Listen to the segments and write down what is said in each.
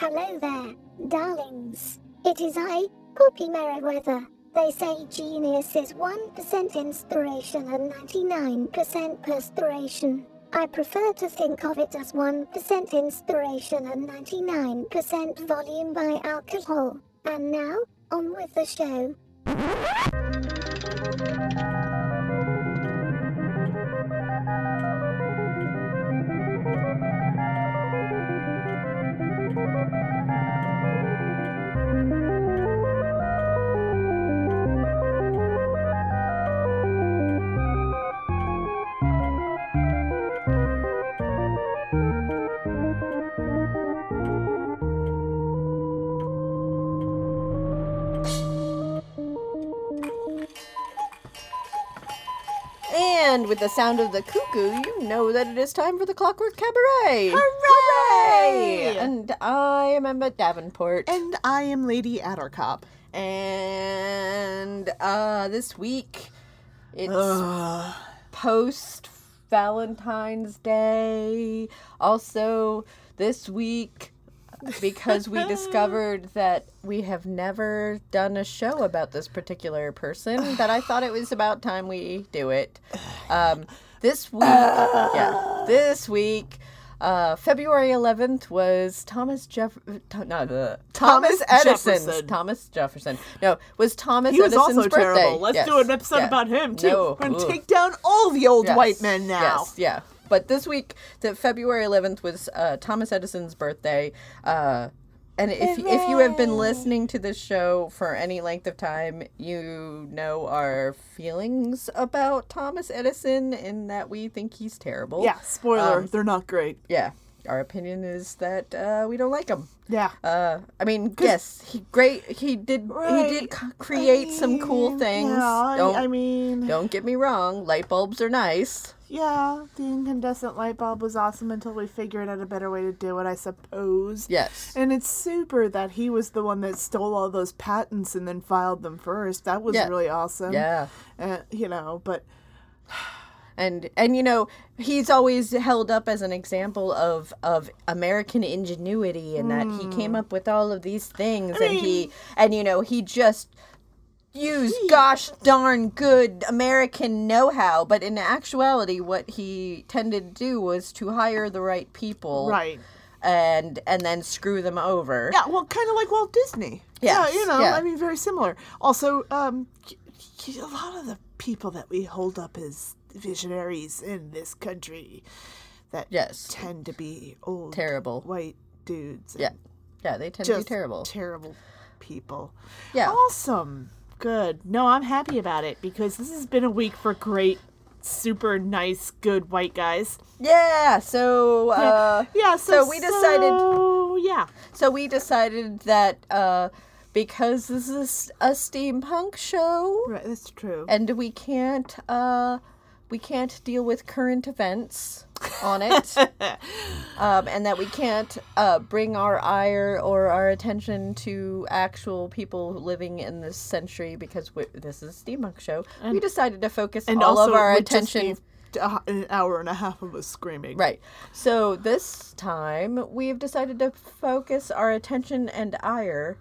Hello there, darlings. It is I, Poppy Merriweather. They say genius is 1% inspiration and 99% perspiration. I prefer to think of it as 1% inspiration and 99% volume by alcohol. And now, on with the show. The sound of the cuckoo, you know that it is time for the Clockwork Cabaret. Hooray! And I am Emmett Davenport. And I am Lady Attercop. And uh, this week, it's Ugh. post Valentine's Day. Also, this week, because we discovered that we have never done a show about this particular person, that I thought it was about time we do it. Um, this week, yeah, this week. Uh, February 11th was Thomas Jeff, Th- no, the Thomas, Thomas Edison's Jefferson. Thomas Jefferson. No, was Thomas He was Edison's also birthday. terrible. Let's Yes, do an episode yeah. about him too. No, We're gonna take down all the old Yes, white men now. Yes, yeah. But this week, the February 11th was uh, Thomas Edison's birthday. Uh, and if if you have been listening to this show for any length of time, you know our feelings about Thomas Edison in that we think he's terrible. Yeah, spoiler, Um, they're not great. Yeah. Our opinion is that uh, we don't like him. Yeah. Uh, I mean, yes, he great. He did. He Right. did c- create some cool things. Yeah, I, don't I mean, don't get me wrong. Light bulbs are nice. yeah, the incandescent light bulb was awesome until we figured out a better way to do it, I suppose. Yes. And it's super that he was the one that stole all those patents and then filed them first. That was Yeah. really awesome. Yeah. Uh, you know, but and and you know he's always held up as an example of of American ingenuity and that he came up with all of these things and he and you know he just used gosh darn good American know-how but in actuality what he tended to do was to hire the right people right. and and then screw them over Yeah, well, kind of like Walt Disney. Yes, yeah, you know, yeah. I mean, very similar. Also, um, a lot of the people that we hold up as visionaries in this country that Yes. tend to be old, Terrible. white dudes. yeah yeah they tend to be terrible terrible people. Yeah. awesome, good. No, I'm happy about it because this has been a week for great, super nice, good white guys. yeah so uh Yeah, so, So we decided- so, yeah. So we decided that uh, because this is a steampunk show, Right, that's true. and we can't uh, we can't deal with current events on it, um, and that we can't uh, bring our ire or our attention to actual people living in this century because we this is a steampunk show. we decided to focus and all of our it would just attention. an hour and a half of us screaming. Right. So this time we've decided to focus our attention and ire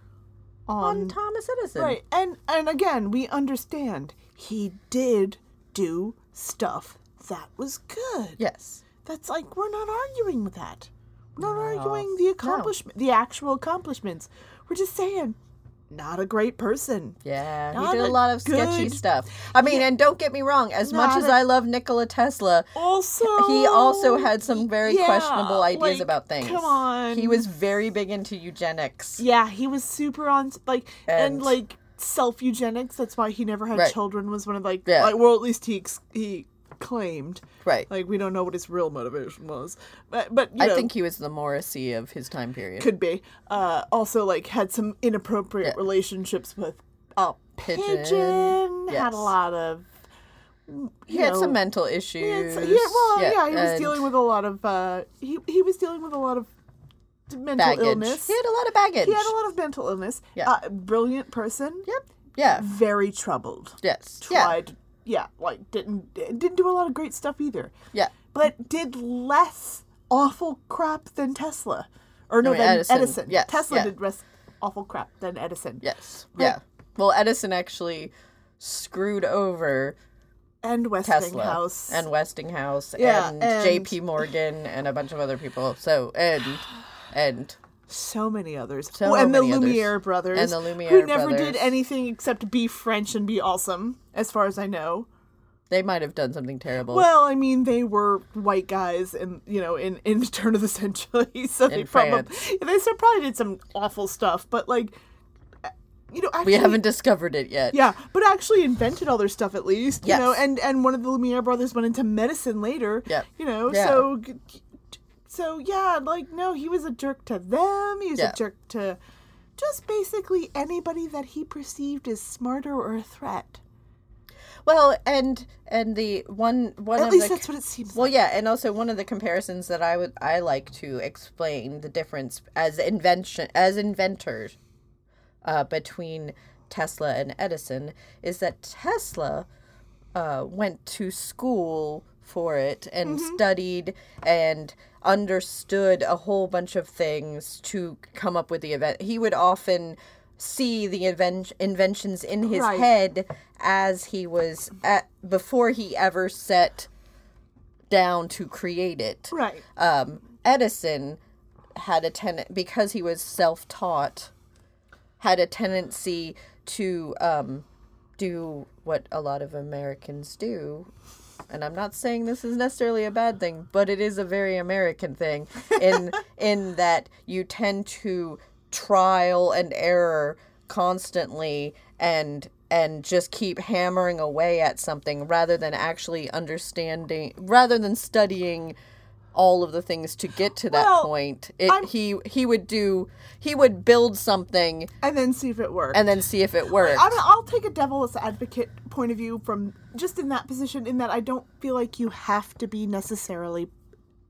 on On Thomas Edison. right, and and again, we understand he did do stuff that was good. Yes. That's like we're not arguing with that. We're not No. arguing the accomplishment, the actual accomplishments. We're just saying, not a great person. Yeah. Not he did a a lot of sketchy stuff. I mean, and don't get me wrong, as much as a- I love Nikola Tesla, Also, he also had some very yeah, questionable ideas like, about things. Come on, He was very big into eugenics. Yeah, he was super on like and, And- like self eugenics. That's why he never had Right. children. Was one of like, Yeah. like well, at least he he claimed. Right. Like we don't know what his real motivation was, but but you I know, think he was the Morrissey of his time period. could be. Uh, also like had some inappropriate Yeah. relationships with a Pigeon. pigeon. Had a lot of. he had some mental issues. He had some- yeah, well, yeah, he was and dealing with a lot of. Uh, he he was dealing with a lot of mental baggage. illness. He had a lot of baggage. He had a lot of mental illness. Yeah. Uh, brilliant person. Yep. Yeah. Very troubled. Yes. Tried. Yeah. like didn't didn't do a lot of great stuff either. Yeah. But did less awful crap than Tesla. Or no, mean, then Edison. Edison. Yes, Tesla yeah. did less awful crap. than Edison. Yes. Yeah. Well, Edison actually screwed over And Tesla Westinghouse. and Westinghouse Yeah, and, and- J.P. Morgan and a bunch of other people. So and and so many others. So oh, and the others. Lumiere brothers. And the Lumiere Who never brothers. did anything except be French and be awesome, as far as I know. they might have done something terrible. Well, I mean, they were white guys, in you know, in in the turn of the century, so they In probably they so probably did some awful stuff. But like, you know, actually, we haven't discovered it yet. Yeah, but actually invented all their stuff at least. You know, and and one of the Lumiere brothers went into medicine later. Yep. You know, Yeah. so so yeah, like no, he was a jerk to them. He was Yeah. a jerk to just basically anybody that he perceived as smarter or a threat. Well, and and the one one At of least the that's what it seems Well, like. yeah, and also one of the comparisons that I would I like to explain the difference as invention as inventors uh, between Tesla and Edison is that Tesla uh, went to school for it and studied and understood a whole bunch of things to come up with the event. He would often see the inven- inventions in his Right. head as he was at before he ever set down to create it. Right. Um, Edison had a tenant because he was self-taught had a tendency to um, do what a lot of Americans do. And I'm not saying this is necessarily a bad thing, but it is a very American thing in in that you tend to trial and error constantly and and just keep hammering away at something rather than actually understanding rather than studying all of the things to get to that Well, point. It, he he would do he would build something And then see if it worked, and then see if it worked. I'm, I'll take a devil's advocate point of view from just in that position, in that I don't feel like you have to be necessarily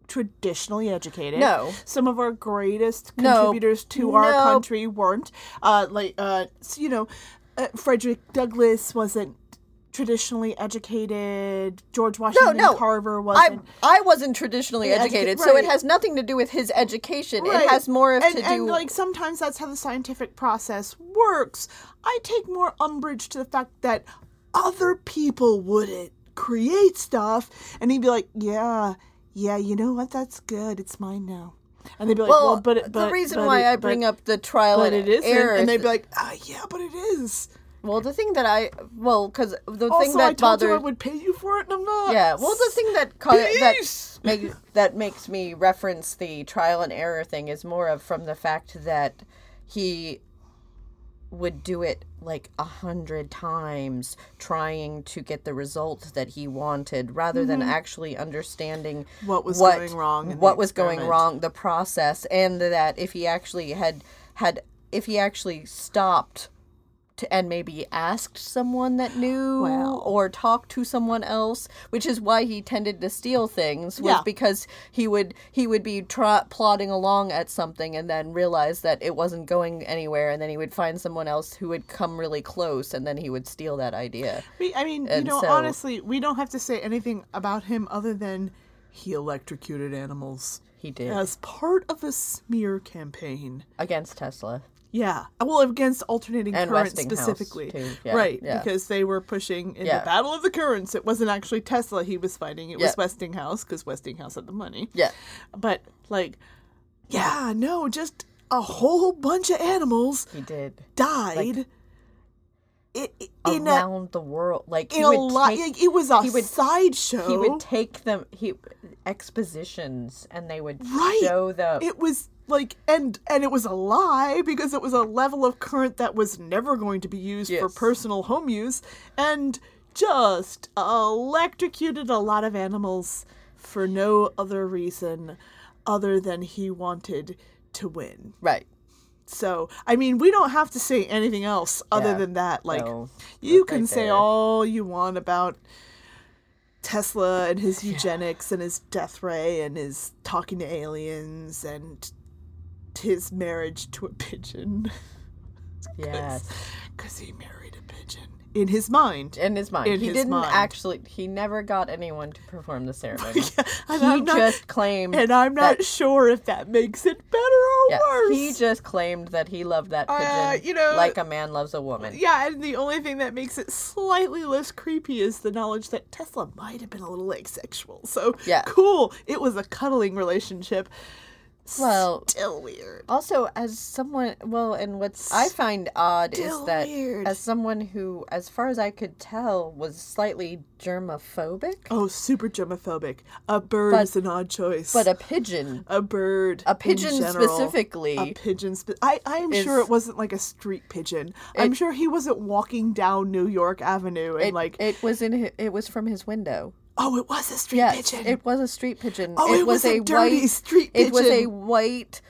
traditionally educated. No. Some of our greatest No. contributors to our No. country weren't. Uh, like, uh, you know, uh, Frederick Douglass wasn't traditionally educated. George Washington no. Carver wasn't. I wasn't traditionally educated, so it has nothing to do with his education. Right. It has more of and, to do and like sometimes that's how the scientific process works. I take more umbrage to the fact that other people wouldn't create stuff, and he'd be like, "Yeah, yeah, you know what? That's good. It's mine now." And they'd be like, well, "Well, but it- the reason but why I but- bring up the trial but and it isn't," error, and they'd be like, "Ah, yeah, but it is." Well, the thing that I well, because the Also, thing that I told you I would pay you for it, and I'm not. Yeah, well, the thing that that Peace! make, that makes me reference the trial and error thing is more of from the fact that he would do it like a hundred times trying to get the result that he wanted rather than actually understanding Mm-hmm. What was going wrong what was going wrong the process and that if he actually had had if he actually stopped to, and maybe asked someone that knew or talked to someone else which is why he tended to steal things was Yeah. because he would he would be tr- plodding along at something and then realize that it wasn't going anywhere and then he would find someone else who would come really close and then he would steal that idea We, I mean, you know, so- honestly, we don't have to say anything about him other than he electrocuted animals he did as part of a smear campaign. against tesla Yeah, well, against alternating And currents specifically. Yeah, right? yeah. Because they were pushing in Yeah. the battle of the currents. It wasn't actually Tesla he was fighting; it was Westinghouse because Westinghouse had the money. yeah But like, yeah, no, just a whole bunch of animals he did died. it, it- in a around the world like in he a would lot. take- like, it was a he would- sideshow. he would take them he expositions and they would Right. show the it was like and and it was a lie because it was a level of current that was never going to be used for personal home use and just electrocuted a lot of animals for no other reason other than he wanted to win. right So, I mean, we don't have to say anything else other Yeah. than that. Like, No, you right can say there. all you want about Tesla and his eugenics and his death ray and his talking to aliens and his marriage to a pigeon. yes Because he married a pigeon. in his mind. in his mind. In he his didn't mind. actually. He never got anyone to perform the ceremony. and, he I'm not, just claimed. and I'm not that- sure if that makes it better or yeah, worse. he just claimed that he loved that pigeon Uh, you know- like a man loves a woman. yeah, and the only thing that makes it slightly less creepy is the knowledge that Tesla might have been a little asexual. So Yeah. cool. It was a cuddling relationship. Well, Still weird. Also, as someone, well, and what's I find odd Still is that weird. as someone who, as far as I could tell, was slightly germophobic, Oh, super germophobic. A bird But- is an odd choice. but a pigeon, a bird. a pigeon general. specifically, A pigeon. Spe- I I am sure it wasn't like a street pigeon. I'm sure he wasn't walking down New York Avenue and it, like, it was in it was from his window. Oh, it was a street Yes, pigeon. it was a street pigeon. oh, it, was, a, dirty white. street pigeon. It was a white.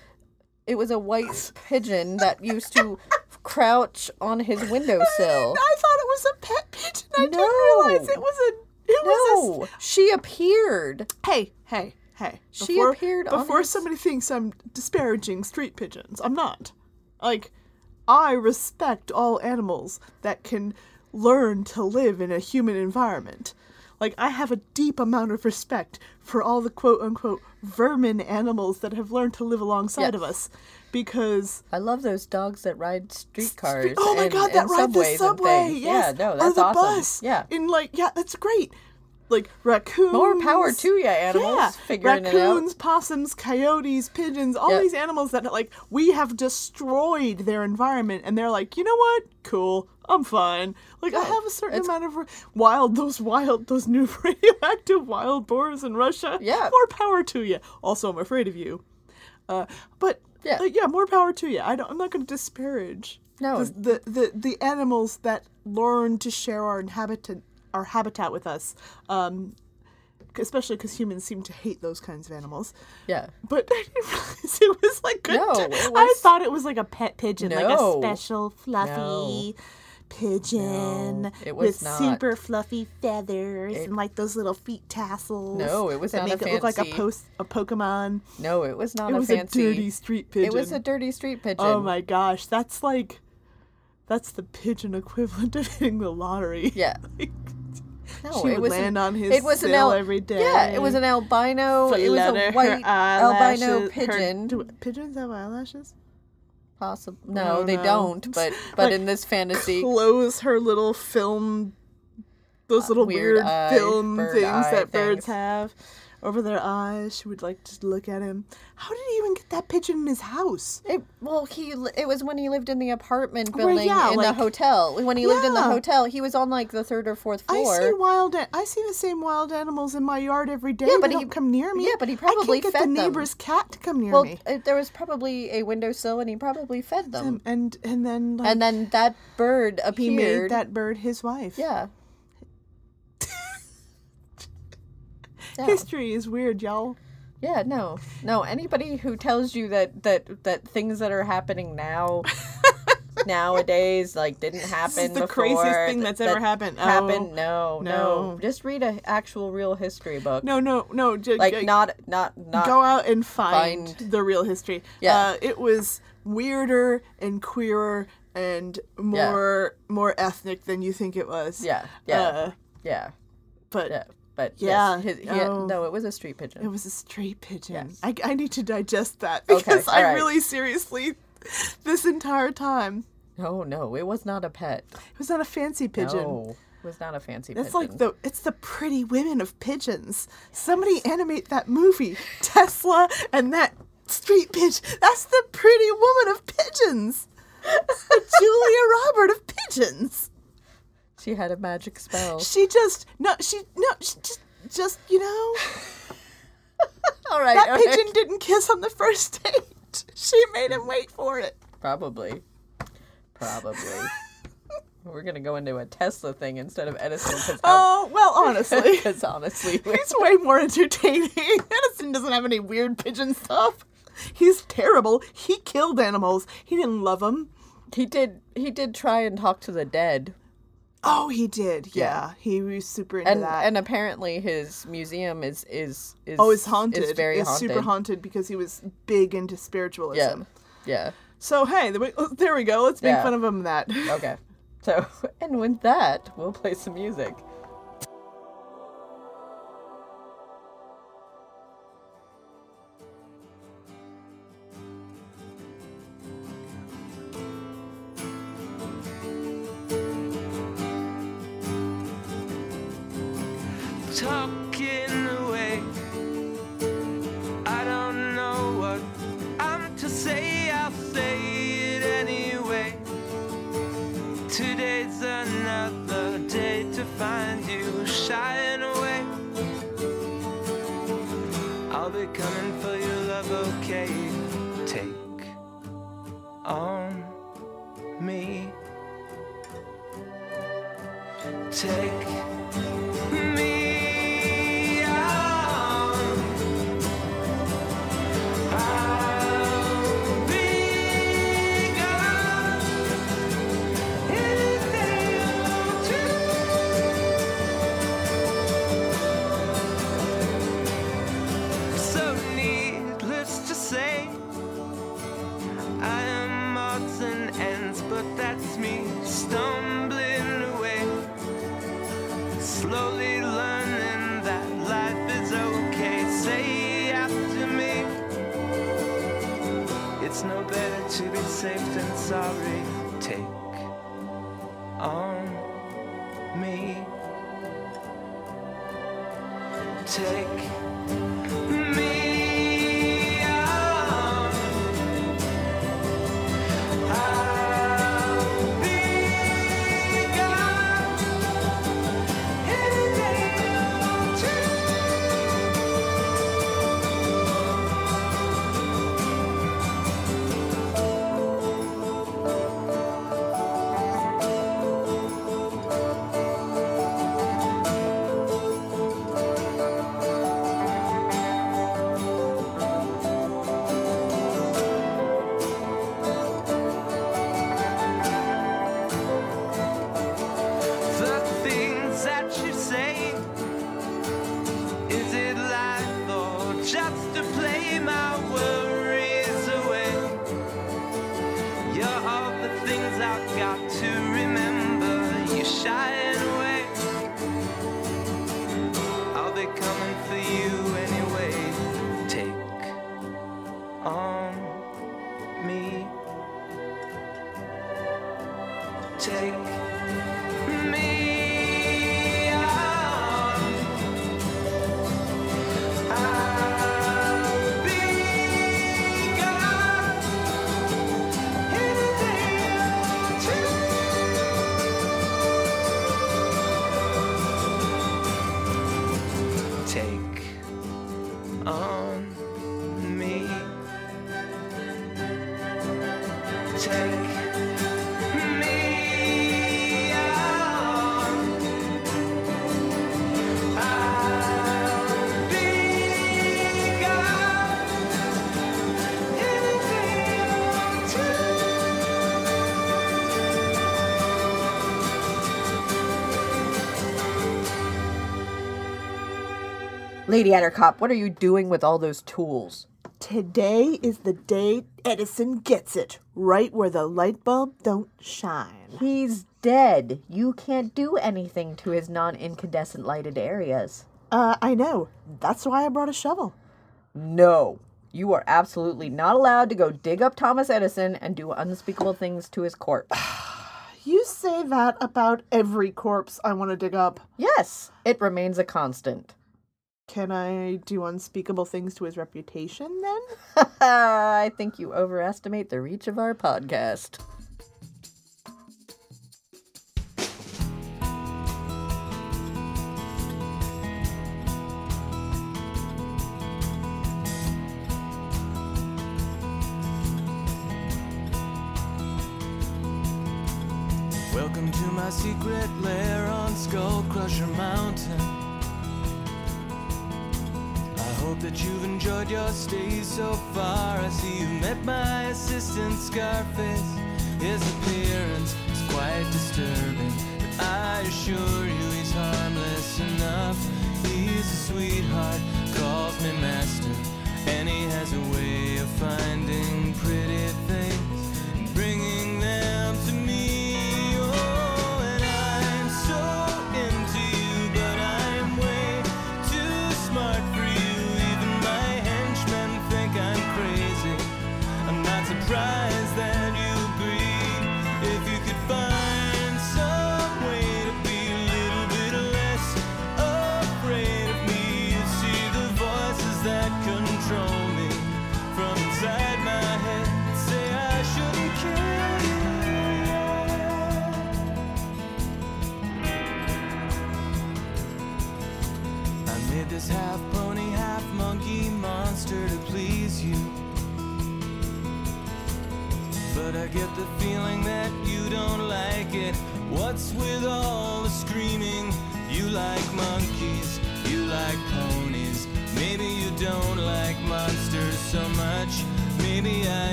It was a white pigeon that used to crouch on his windowsill. I thought it was a pet pigeon. I didn't realize it was a. It was No, she appeared. a. Hey, hey, hey! She Before- appeared on before his- somebody thinks I'm disparaging street pigeons. I'm not. Like, I respect all animals that can learn to live in a human environment. Like, I have a deep amount of respect for all the quote unquote vermin animals that have learned to live alongside of us because I love those dogs that ride streetcars. Oh my and, god, that and ride the subway. Yes. Yeah, no, or that's the awesome. bus. Yeah. In like, yeah, that's great. Like raccoons. More power to you, animals. Yeah. Figuring it out. Raccoons, possums, coyotes, pigeons, all Yeah. these animals that like we have destroyed their environment and they're like, you know what? Cool. I'm fine. Like I have a certain it's- amount of re- wild those wild those new radioactive wild boars in Russia. Yeah. More power to you. Also I'm afraid of you. Uh but Yeah. like, yeah, more power to you. I don't I'm not going to disparage No. the, the the animals that learn to share our habitat our habitat with us um especially because humans seem to hate those kinds of animals Yeah. but i didn't realize it was like good. No, it i thought it was like a pet pigeon like a special fluffy pigeon No, it was with not. super fluffy feathers It- and like those little feet tassels No, it was that not a make it look like a post a pokemon No, it was not it a was fancy. a dirty street oh pigeon It was a dirty street pigeon. Oh my gosh, that's like that's the pigeon equivalent of hitting the lottery. Yeah. No, she it would was land an, on his it was an al- every day. Yeah, it was an albino. It was a white albino eyelashes- her- pigeon. do pigeons have eyelashes? Possible. Oh, no, don't they know. don't. But but Like, in this fantasy, Close her little film, those uh, little weird weird, film things that birds things. have over their eyes. She would like to look at him. How did he even get that pigeon in his house? it, well, he it was when he lived in the apartment Well, building yeah, in like- the hotel. When he lived in the hotel, he was on like the third or fourth I floor. see wild. I see the same wild animals in my yard every day. Yeah, but he- come near me. yeah, but he I probably can't get fed the them. neighbor's cat to come near well, me. uh, there was probably a windowsill, and he probably fed them. And and, and then like, and then that bird he made appeared. that bird his wife. Yeah. Yeah. History is weird, y'all. Yeah, no, no. Anybody who tells you that that that things that are happening now, nowadays, like didn't happen This is the before, craziest thing that- that's ever that happened. Happened? Oh, no, no, no. Just read an actual real history book. No, no, no. J- like j- not not not. go out and find, find- the real history. Yeah. Uh, it was weirder and queerer and more more ethnic than you think it was. Yeah, yeah, Uh, yeah, but yeah. But Yeah, yes, his, he had- oh. Um, no, it was a street pigeon. It was a street pigeon. Yes. I, I need to digest that Okay, because I alright. really seriously, this entire time, no, no, it was not a pet. it was not a fancy pigeon. No, it was not a fancy pigeon. like the it's the pretty women of pigeons. Somebody animate that movie, Tesla and that street pigeon. That's the pretty woman of pigeons. The Julia Robert of pigeons. She had a magic spell. She just no, she no, she just just you know All right, that all right. pigeon didn't kiss on the first date. She made him wait for it. Probably. Probably. We're gonna go into a Tesla thing instead of Edison Oh well, honestly. Because honestly, He's way more entertaining. Edison doesn't have any weird pigeon stuff. He's terrible. He killed animals. He didn't love them. he did he did try and talk to the dead, Oh, he did. Yeah, Yeah. he was super into and that. and apparently his museum is is is oh, it's haunted. Is very it's haunted. super haunted because he was big into spiritualism. Yeah, yeah. So hey, the- oh, there we go. Let's make Yeah. fun of him that. Okay. So, and with that, we'll play some music. Talking away. I don't know what I'm to say, I'll say it anyway. Today's another day to find you shying away. I'll be coming for your love, okay? Take on me. Take Lady Attercop, what are you doing with all those tools? Today is the day Edison gets it, right where the light bulb don't shine. He's dead. You can't do anything to his non incandescent lighted areas. Uh, I know. That's why I brought a shovel. No. You are absolutely not allowed to go dig up Thomas Edison and do unspeakable things to his corpse. You say that about every corpse I want to dig up. yes, it remains a constant. Can I do unspeakable things to his reputation then? I think you overestimate the reach of our podcast. Welcome to my secret lair on Skull Crusher Mountain. Hope that you've enjoyed your stay so far. I see you've met my assistant Scarface. His appearance is quite disturbing, but I assure you he's harmless enough. He's a sweetheart, calls me master, and he has a way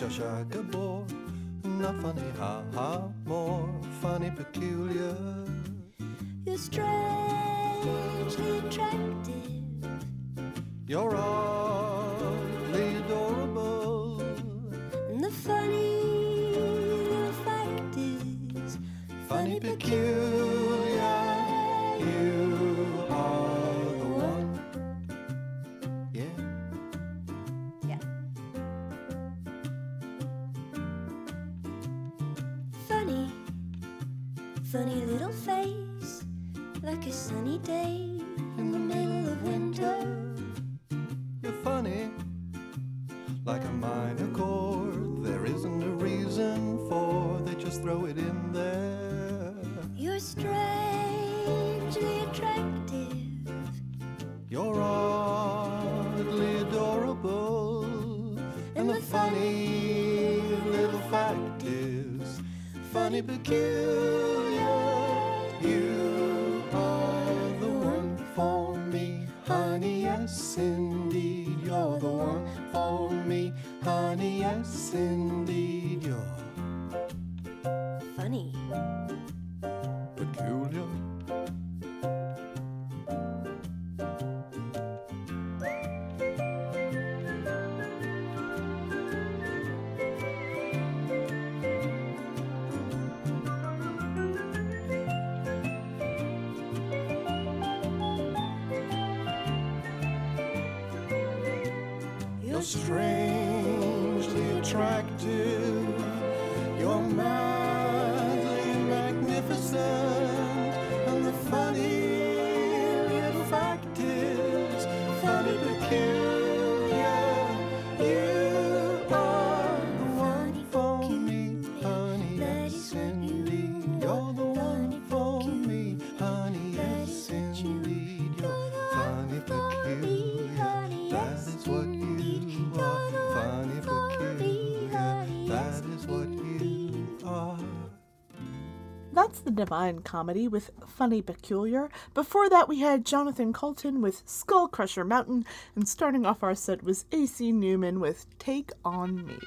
like Shasha attractive. Your man. Divine Comedy with Funny Peculiar. Before that, we had Jonathan Coulton with Skull Crusher Mountain, and starting off our set was AC Newman with Take On Me.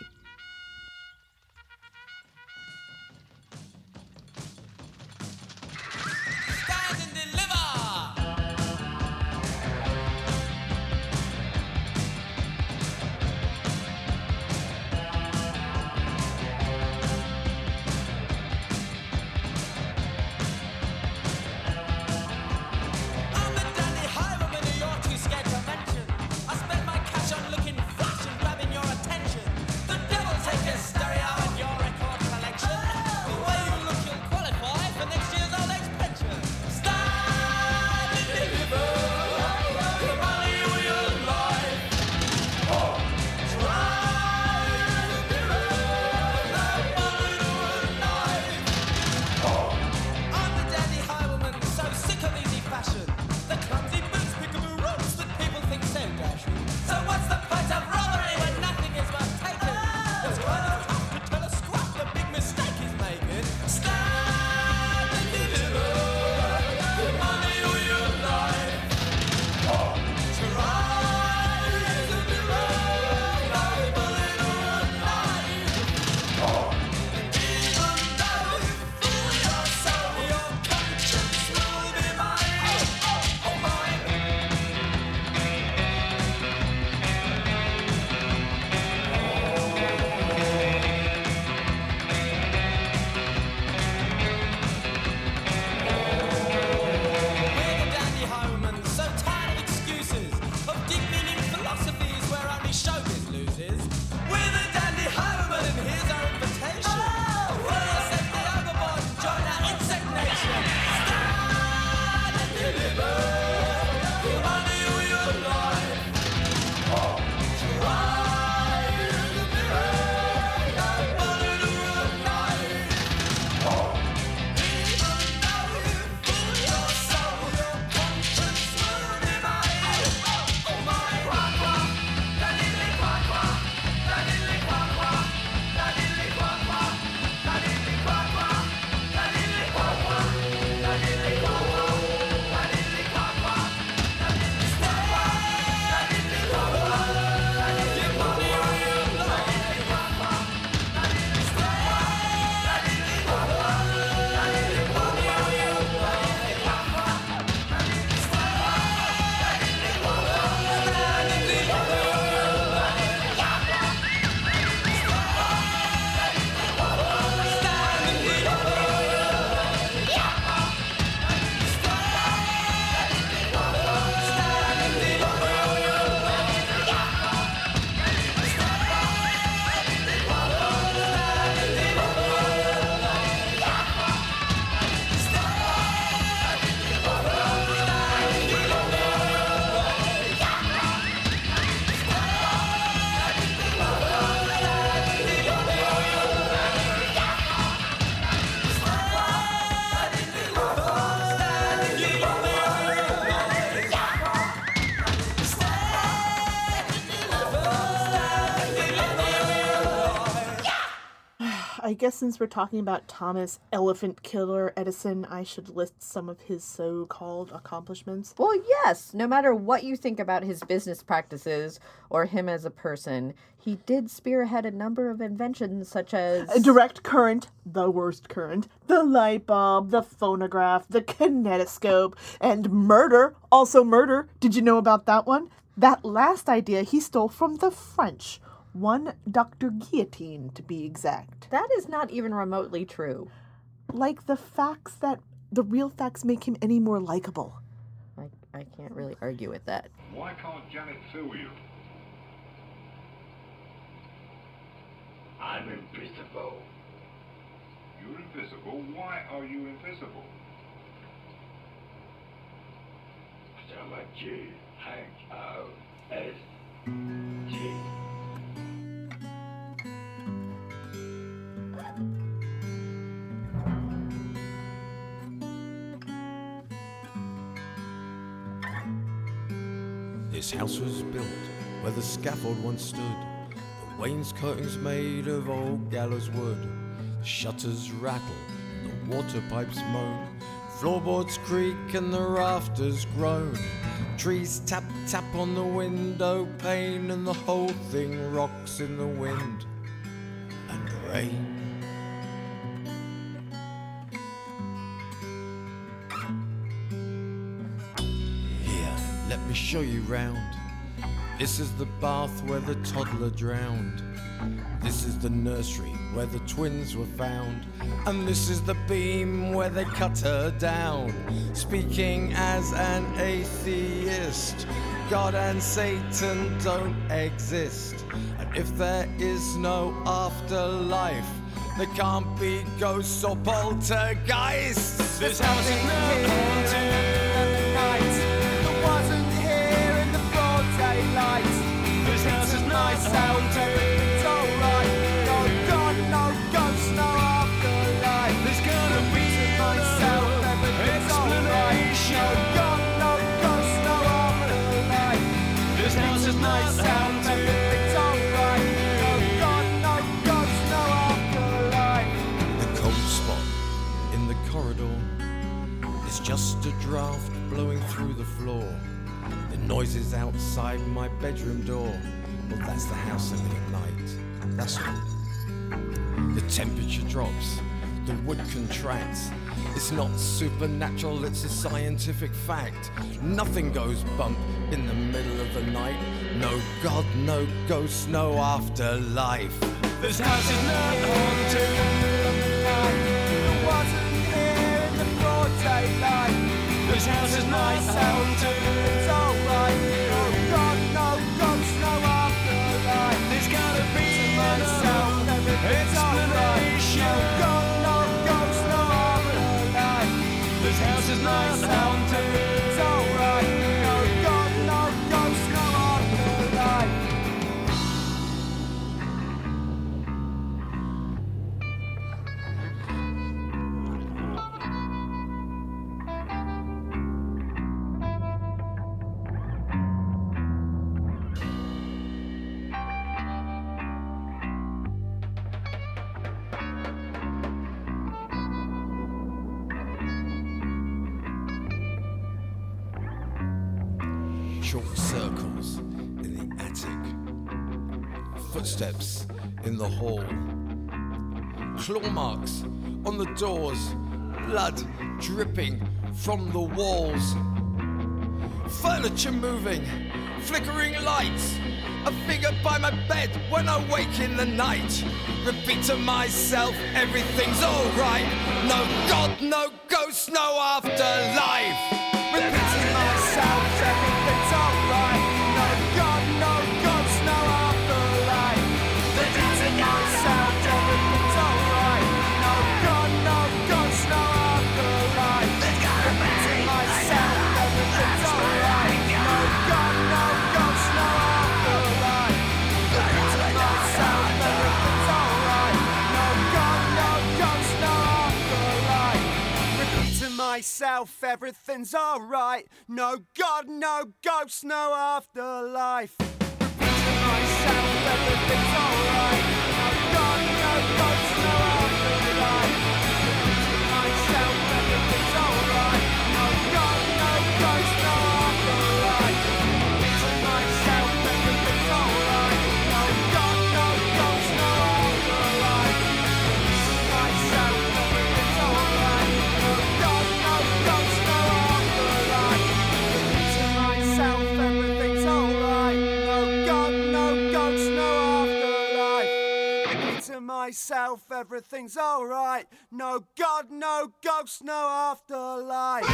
I guess since we're talking about Thomas Elephant Killer Edison, I should list some of his so called accomplishments. Well, yes, no matter what you think about his business practices or him as a person, he did spearhead a number of inventions such as a direct current, the worst current, the light bulb, the phonograph, the kinetoscope, and murder, also murder. Did you know about that one? That last idea he stole from the French one Dr. Guillotine, to be exact. That is not even remotely true. Like the facts that the real facts make him any more likable. I, I can't really argue with that. Why can't Janet sue you? I'm invisible. You're invisible? Why are you invisible? I'm a G. Hank O. S. G. This house was built where the scaffold once stood. The wainscoting's made of old gallows wood. The shutters rattle and the water pipes moan. Floorboards creak and the rafters groan. Trees tap tap on the window pane and the whole thing rocks in the wind and rain. Show you round. This is the bath where the toddler drowned. This is the nursery where the twins were found. And this is the beam where they cut her down. Speaking as an atheist, God and Satan don't exist. And if there is no afterlife, there can't be ghosts or poltergeists. This house is not just a draft blowing through the floor. The noises outside my bedroom door. Well, that's the house living at night. That's all. The temperature drops, the wood contracts. It's not supernatural, it's a scientific fact. Nothing goes bump in the middle of the night. No God, no ghost, no afterlife. This house is not haunted. wasn't here in the broad daylight. This house is not haunted. It's alright. Everything's alright. Claw marks on the doors. Blood dripping from the walls. Furniture moving. Flickering lights. A figure by my bed when I wake in the night. Repeat to myself, everything's alright. No God, no ghost, no afterlife. Everything's alright. No God, no ghost, no afterlife. Myself, everything's alright. myself, everything's alright. No God, no ghost, no afterlife.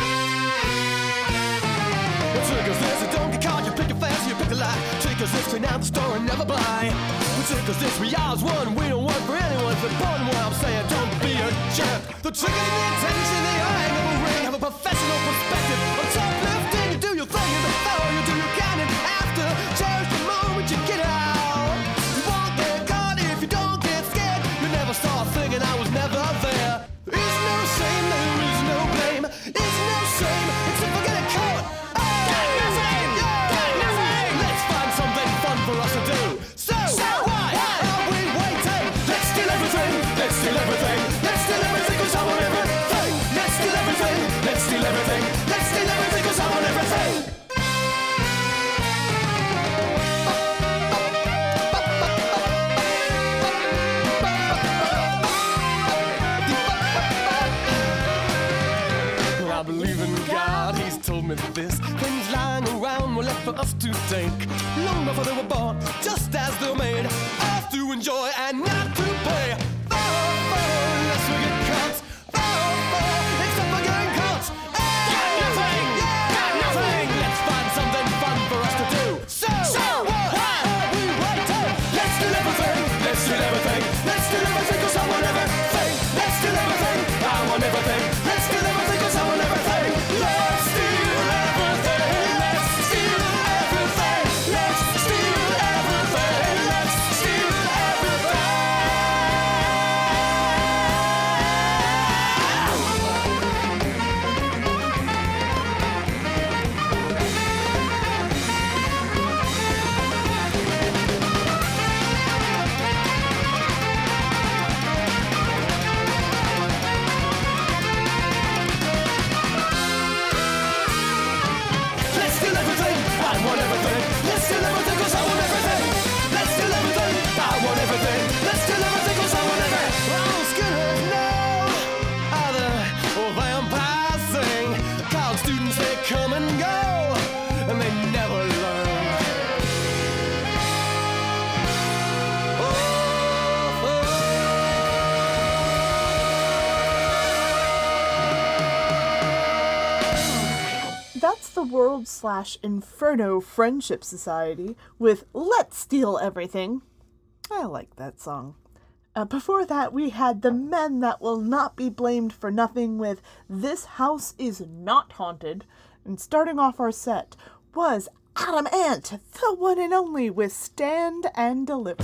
Well, triggers this, it don't get caught, you pick a fast, you pick the lock. Triggers this, clean out the store and never buy. Well, triggers this, we ours one, we don't work for anyone but one. What I'm saying, don't be a jerk. The trigger, the attention, the eye never ring. Have a professional perspective. for us to think. Long before they were born, just as they were made, us to enjoy and now. slash Inferno Friendship Society with Let's Steal Everything. I like that song. Uh, before that, we had The Men That Will Not Be Blamed for Nothing with This House Is Not Haunted. And starting off our set was Adam Ant, the one and only with Stand and Deliver.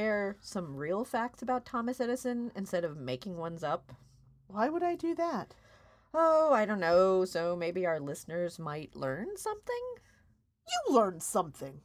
share some real facts about Thomas Edison instead of making ones up? Why would I do that? Oh, I don't know. So maybe our listeners might learn something? You learn something.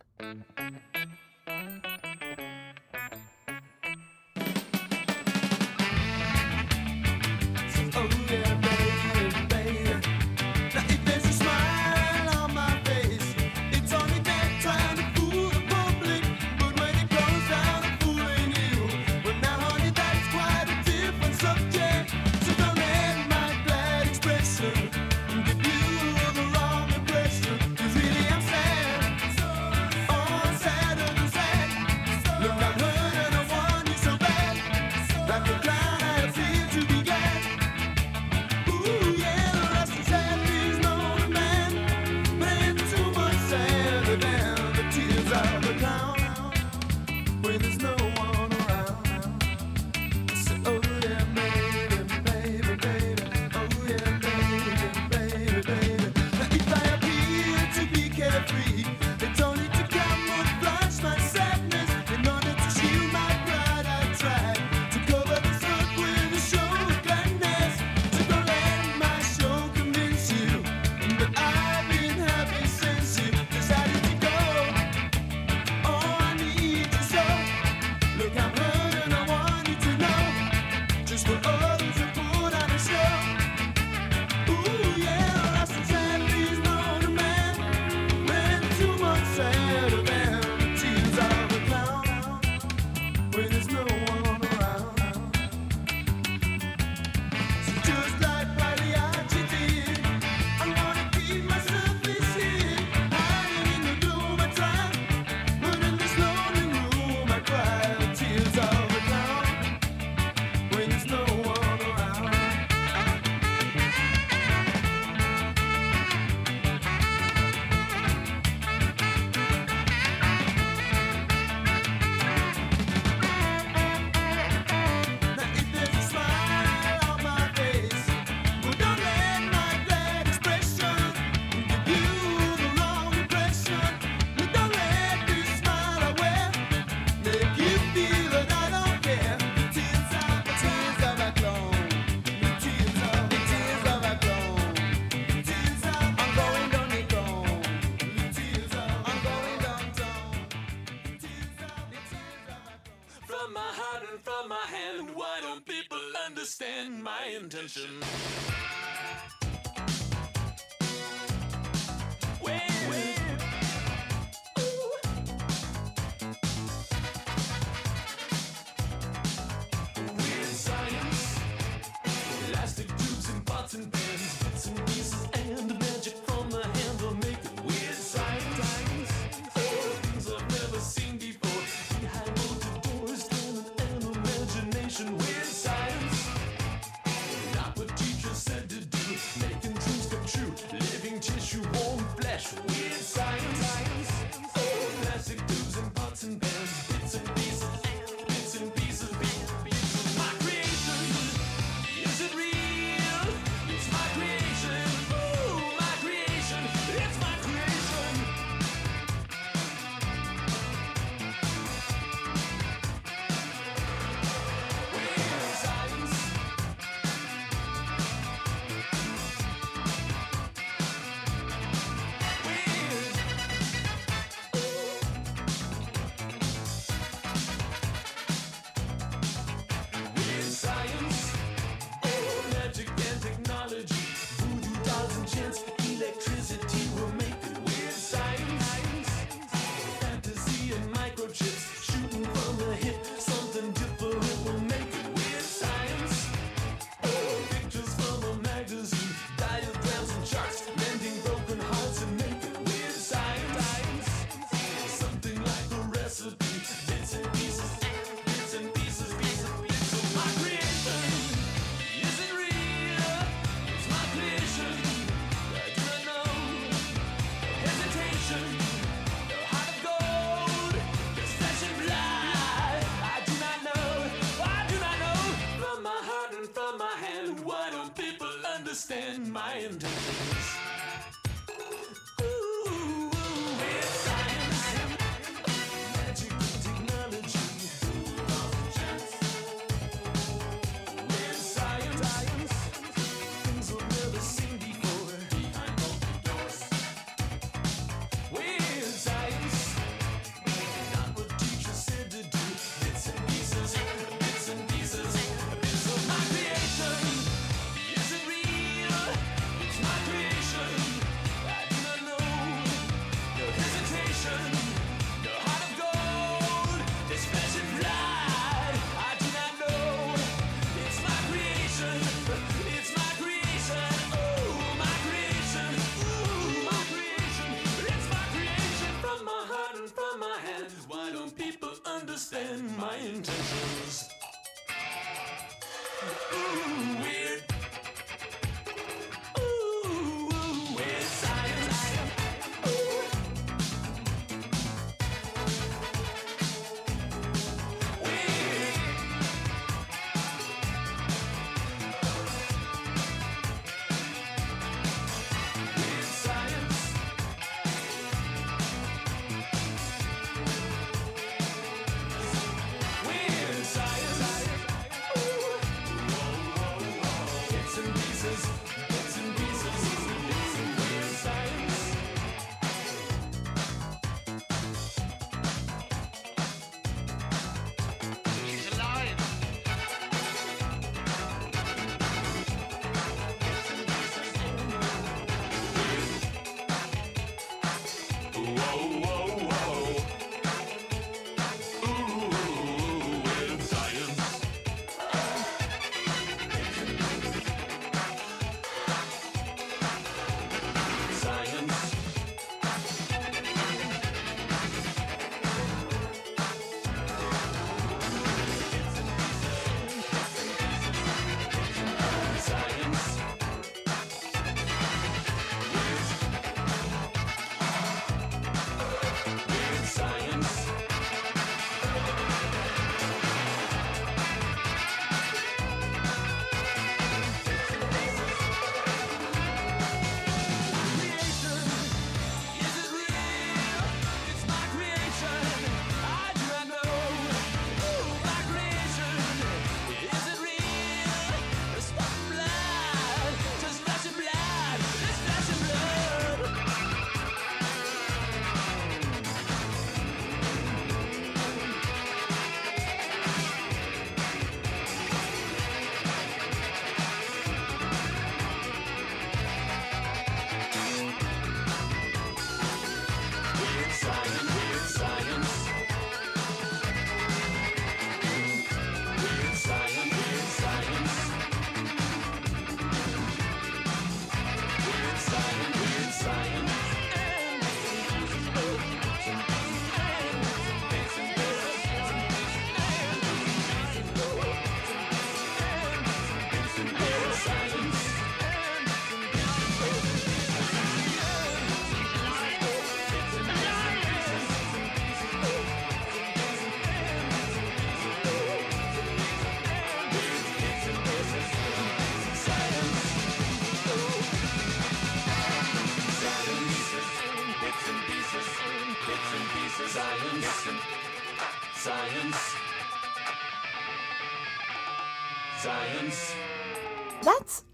understand my intentions.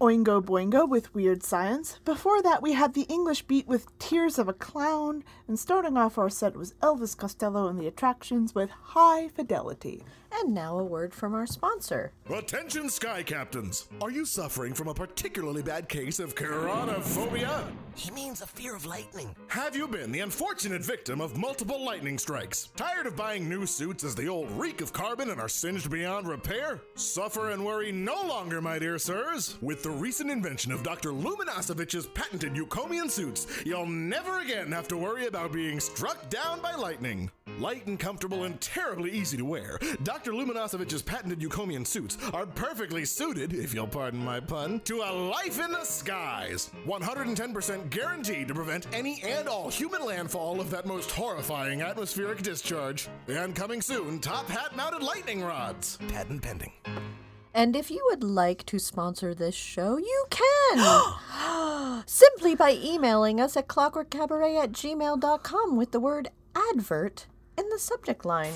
Oingo Boingo with Weird Science. Before that, we had the English beat with Tears of a Clown, and starting off our set was Elvis Costello and the Attractions with High Fidelity. And now a word from our sponsor. Attention, Sky Captains! Are you suffering from a particularly bad case of keraunophobia? He means a fear of lightning. Have you been the unfortunate victim of multiple lightning strikes? Tired of buying new suits as the old reek of carbon and are singed beyond repair? Suffer and worry no longer, my dear sirs. With the recent invention of Dr. Luminasovich's patented Eucomian suits, you'll never again have to worry about being struck down by lightning. Light and comfortable and terribly easy to wear, Dr. Luminasovich's patented Eucomian suits are perfectly suited, if you'll pardon my pun, to a life in the skies. 110% guaranteed to prevent any and all human landfall of that most horrifying atmospheric discharge. And coming soon, top hat mounted lightning rods. Patent pending. And if you would like to sponsor this show, you can! Simply by emailing us at clockworkcabaret at gmail.com with the word advert in the subject line.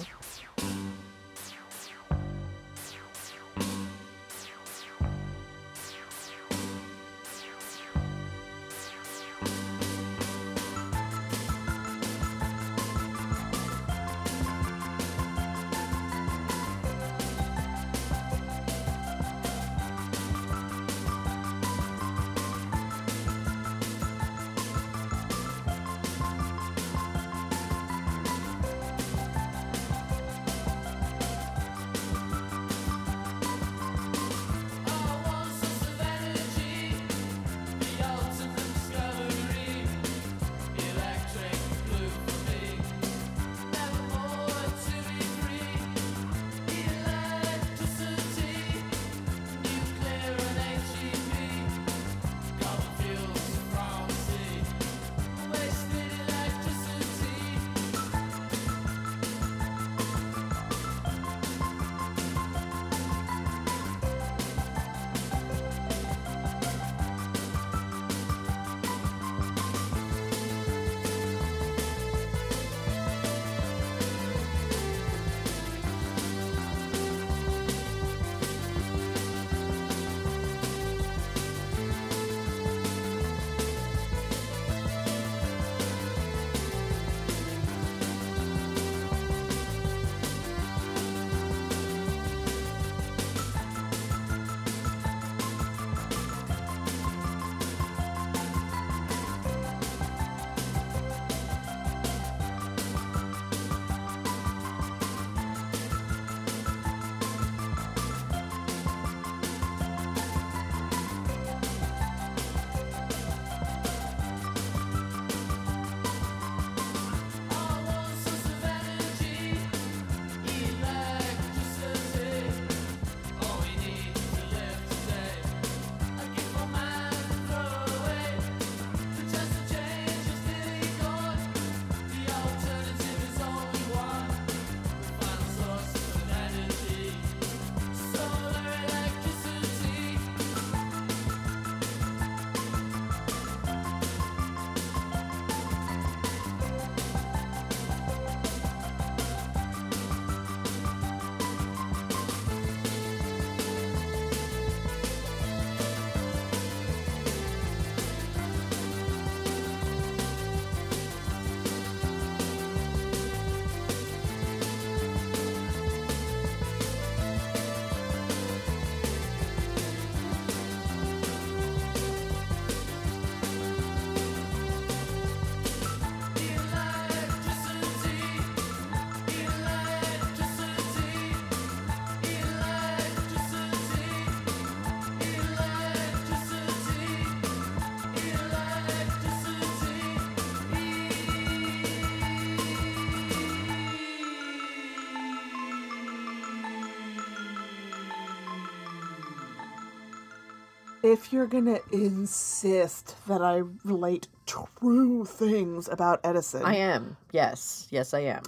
If you're gonna insist that I relate true things about Edison, I am. Yes. Yes, I am.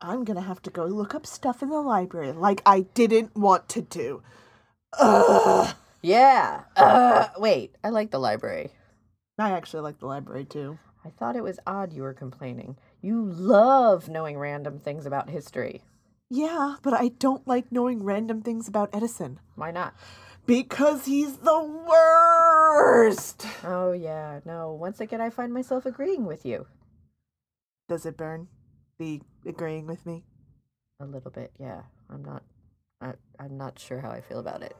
I'm gonna have to go look up stuff in the library like I didn't want to do. Ugh. Yeah. Uh, wait, I like the library. I actually like the library too. I thought it was odd you were complaining. You love knowing random things about history. Yeah, but I don't like knowing random things about Edison Why not? Because he's the worst. Oh, yeah. No, once again, I find myself agreeing with you. Does it burn? The agreeing with me? A little bit, yeah. I'm not. I, I'm not sure how I feel about it.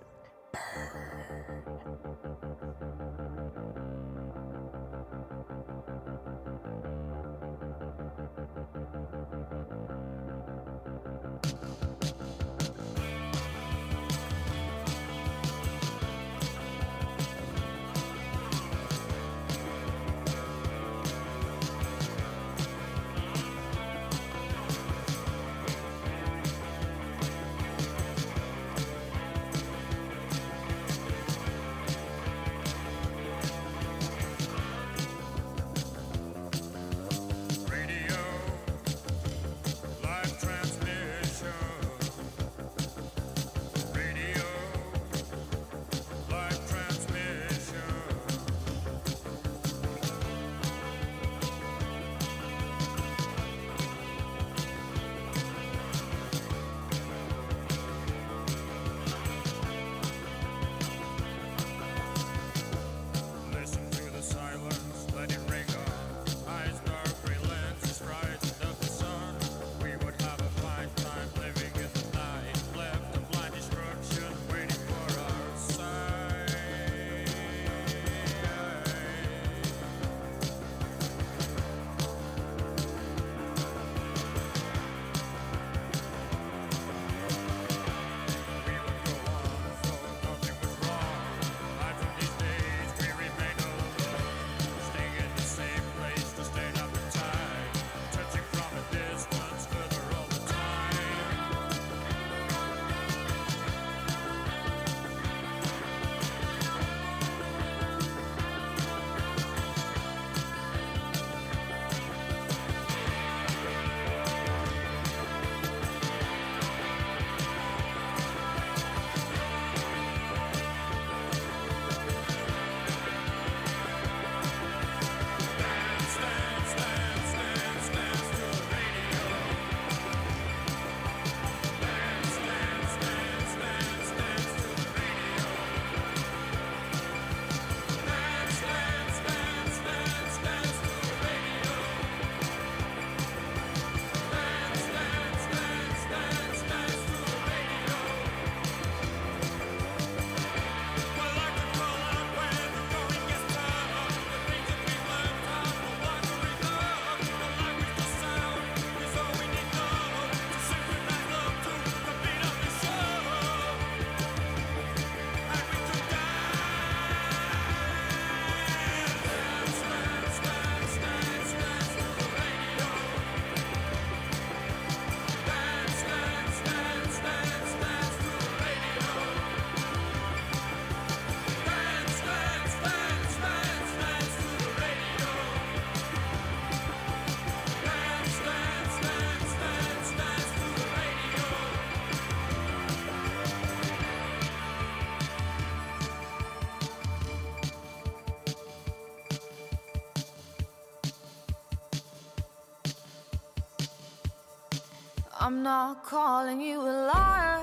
I'm not calling you a liar.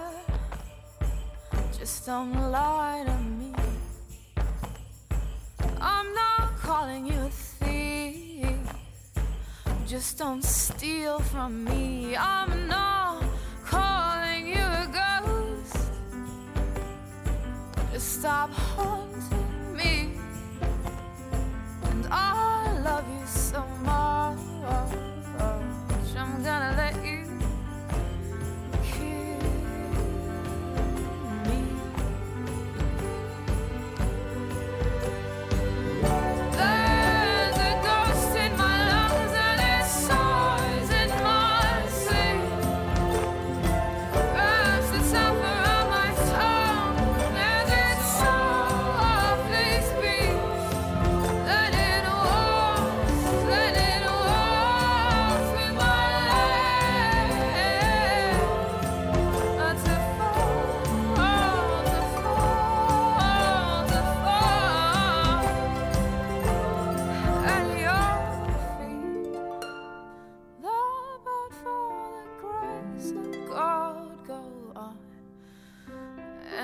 Just don't lie to me. I'm not calling you a thief. Just don't steal from me. I'm not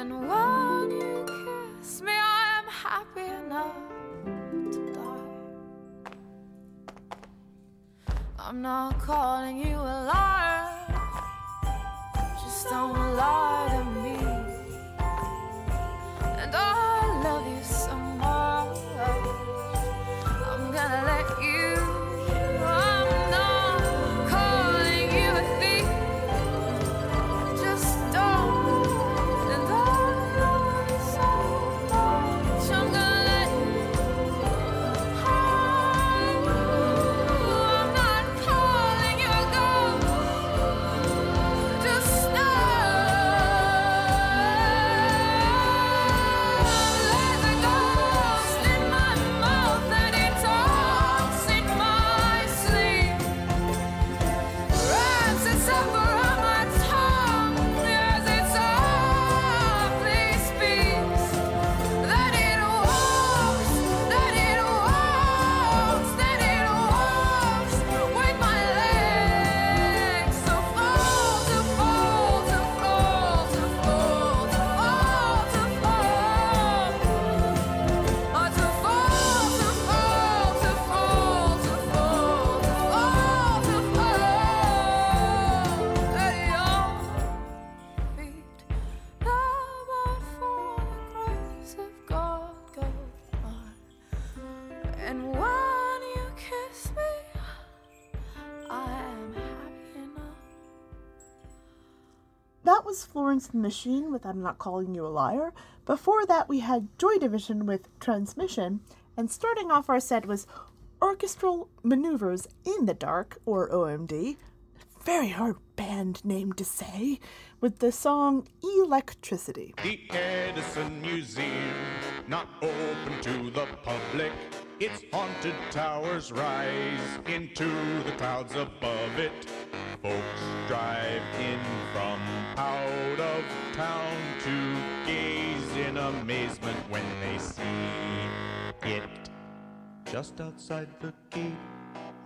And when you kiss me, I am happy enough to die. I'm not calling you a liar. Just don't lie to me. And I Machine with I'm Not Calling You a Liar. Before that, we had Joy Division with Transmission. And starting off our set was Orchestral Maneuvers in the Dark, or OMD. Very hard band name to say, with the song Electricity. The Edison Museum, not open to the public. Its haunted towers rise into the clouds above it. Folks drive in from out of town to gaze in amazement when they see it. Just outside the gate,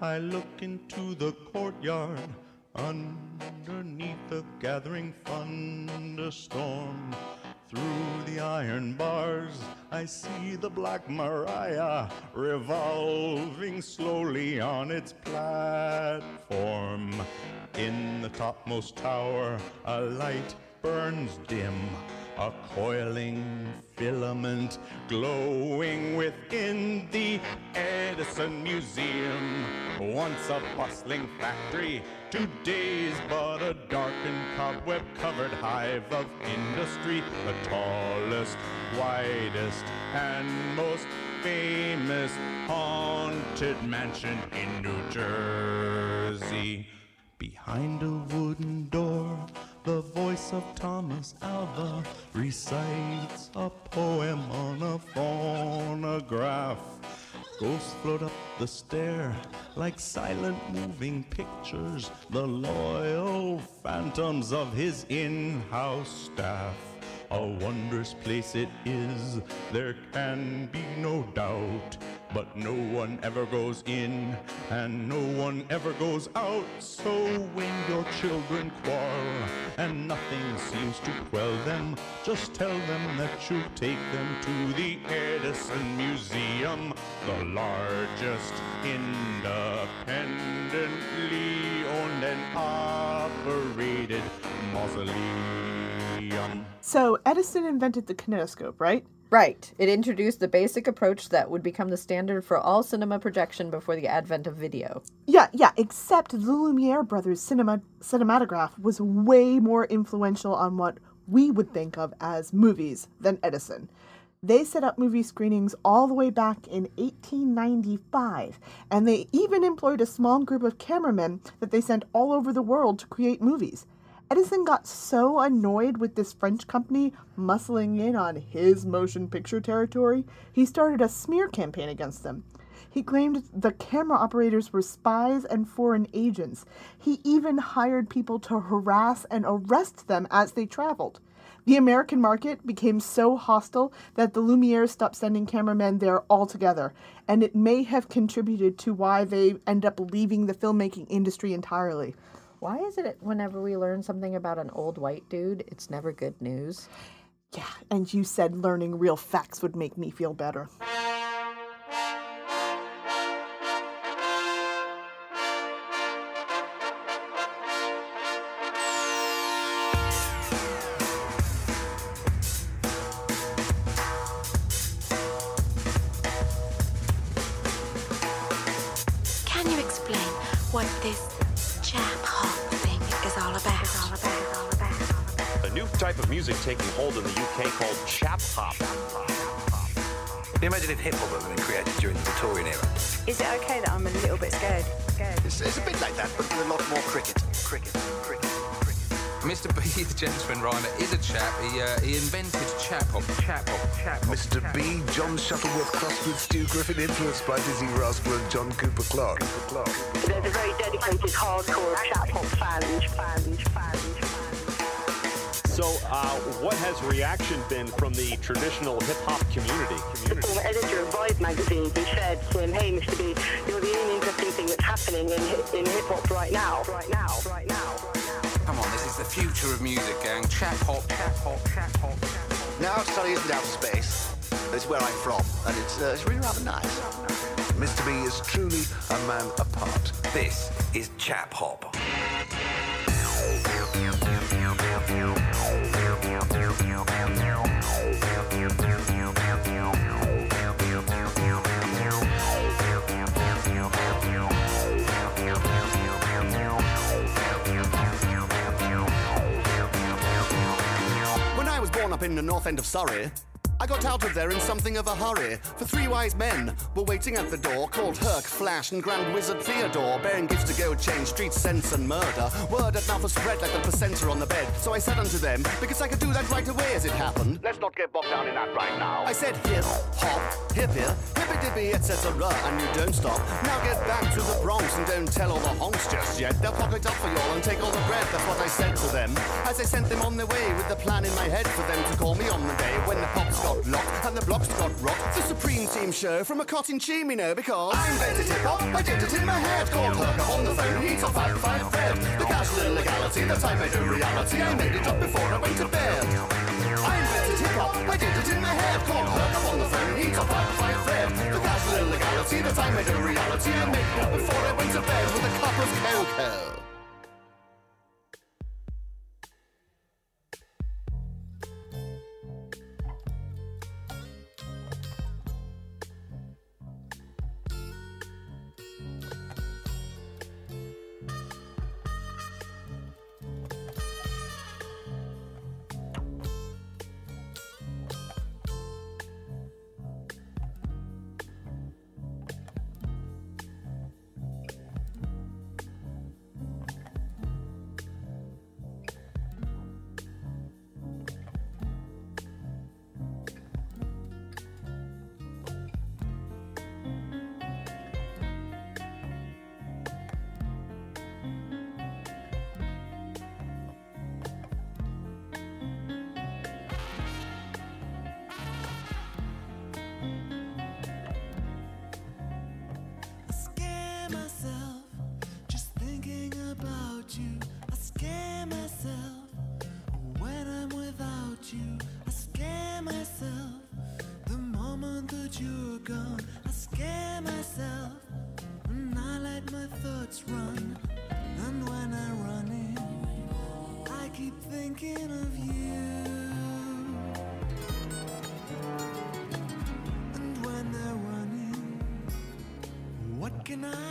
I look into the courtyard. Underneath the gathering thunderstorm, through the iron bars, I see the Black Maria revolving slowly on its platform. In the topmost tower, a light burns dim, a coiling filament glowing within the Edison Museum. Once a bustling factory, today's but a darkened cobweb covered hive of industry, the tallest, widest, and most famous haunted mansion in New Jersey. Behind a wooden door, the voice of Thomas Alva recites a poem on a phonograph. Ghosts float up the stair like silent moving pictures, the loyal phantoms of his in house staff. A wondrous place it is, there can be no doubt. But no one ever goes in, and no one ever goes out. So when your children quarrel, and nothing seems to quell them, just tell them that you'll take them to the Edison Museum, the largest independently owned and operated mausoleum. So, Edison invented the kinetoscope, right? Right. It introduced the basic approach that would become the standard for all cinema projection before the advent of video. Yeah, yeah, except the Lumiere brothers' cinema cinematograph was way more influential on what we would think of as movies than Edison. They set up movie screenings all the way back in 1895, and they even employed a small group of cameramen that they sent all over the world to create movies. Edison got so annoyed with this French company muscling in on his motion picture territory, he started a smear campaign against them. He claimed the camera operators were spies and foreign agents. He even hired people to harass and arrest them as they traveled. The American market became so hostile that the Lumieres stopped sending cameramen there altogether, and it may have contributed to why they end up leaving the filmmaking industry entirely. Why is it whenever we learn something about an old white dude, it's never good news? Yeah, and you said learning real facts would make me feel better. Can you imagine if hip hop had been created during the Victorian era? Is it okay that I'm a little bit scared? Scared. It's, it's a bit like that, but with a lot more cricket. Cricket, cricket. Mr. B, the gentleman rhymer, is a chap. He, uh, he invented chap hop, chap hop, chap hop. Mr. B, John Shuttleworth crossed with Stu Griffin, influenced by Dizzee Rascal and John Cooper Clarke. Cooper Clarke. There's a very dedicated hardcore chap hop fans, fans, fans. So, uh, what has reaction been from the traditional hip hop community? The former editor of Vibe magazine, he said to him, "Hey, Mr. B, you're the only interesting thing that's happening in in hip hop right now, right now, right now." Come on, this is the future of music, gang. Chap hop, chap hop, chap hop. Now, Surrey isn't outer space. It's where I'm from, and it's, uh, it's really rather nice. Mr. B is truly a man apart. This is chap hop. Born up in the north end of Surrey, I got out of there in something of a hurry. For three wise men were waiting at the door, called Herc, Flash, and Grand Wizard Theodore, bearing gifts to go change streets, sense, and murder. Word had now for spread like the placenta on the bed. So I said unto them, because I could do that right away as it happened. Let's not get bogged down in that right now. I said hip, hop, hip here, hippy dippy, etc. And you don't stop. Now get back to the Bronx and don't tell all the honks just yet. They'll pocket up for y'all and take all the bread. That's what I said to them. As I sent them on their way with the plan in my head for them to call me on the day when the pops got locked and the blocks got rocked. The Supreme Team show from a cotton you know, because I invented hip hop. I did it in my head. Called Hooker on the phone. He's a five five Fred. The casual illegality that I made a reality. I made it up before I went to bed. I invented hip hop. I did it in my head. Called Hooker on the phone. He's a five five Fred. The casual illegality that I made a reality. I made it up before I went to bed with a cup of cocoa. thinking of you. And when they're running, what can I?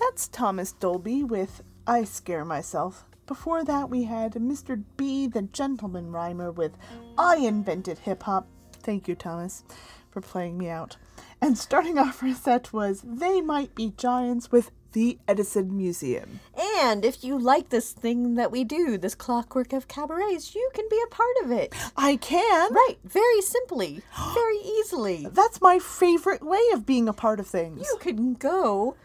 That's Thomas Dolby with I Scare Myself. Before that, we had Mr. B, the Gentleman Rhymer, with I Invented Hip Hop. Thank you, Thomas, for playing me out. And starting off our set was They Might Be Giants with the Edison Museum. And if you like this thing that we do, this clockwork of cabarets, you can be a part of it. I can. Right, very simply, very easily. That's my favorite way of being a part of things. You can go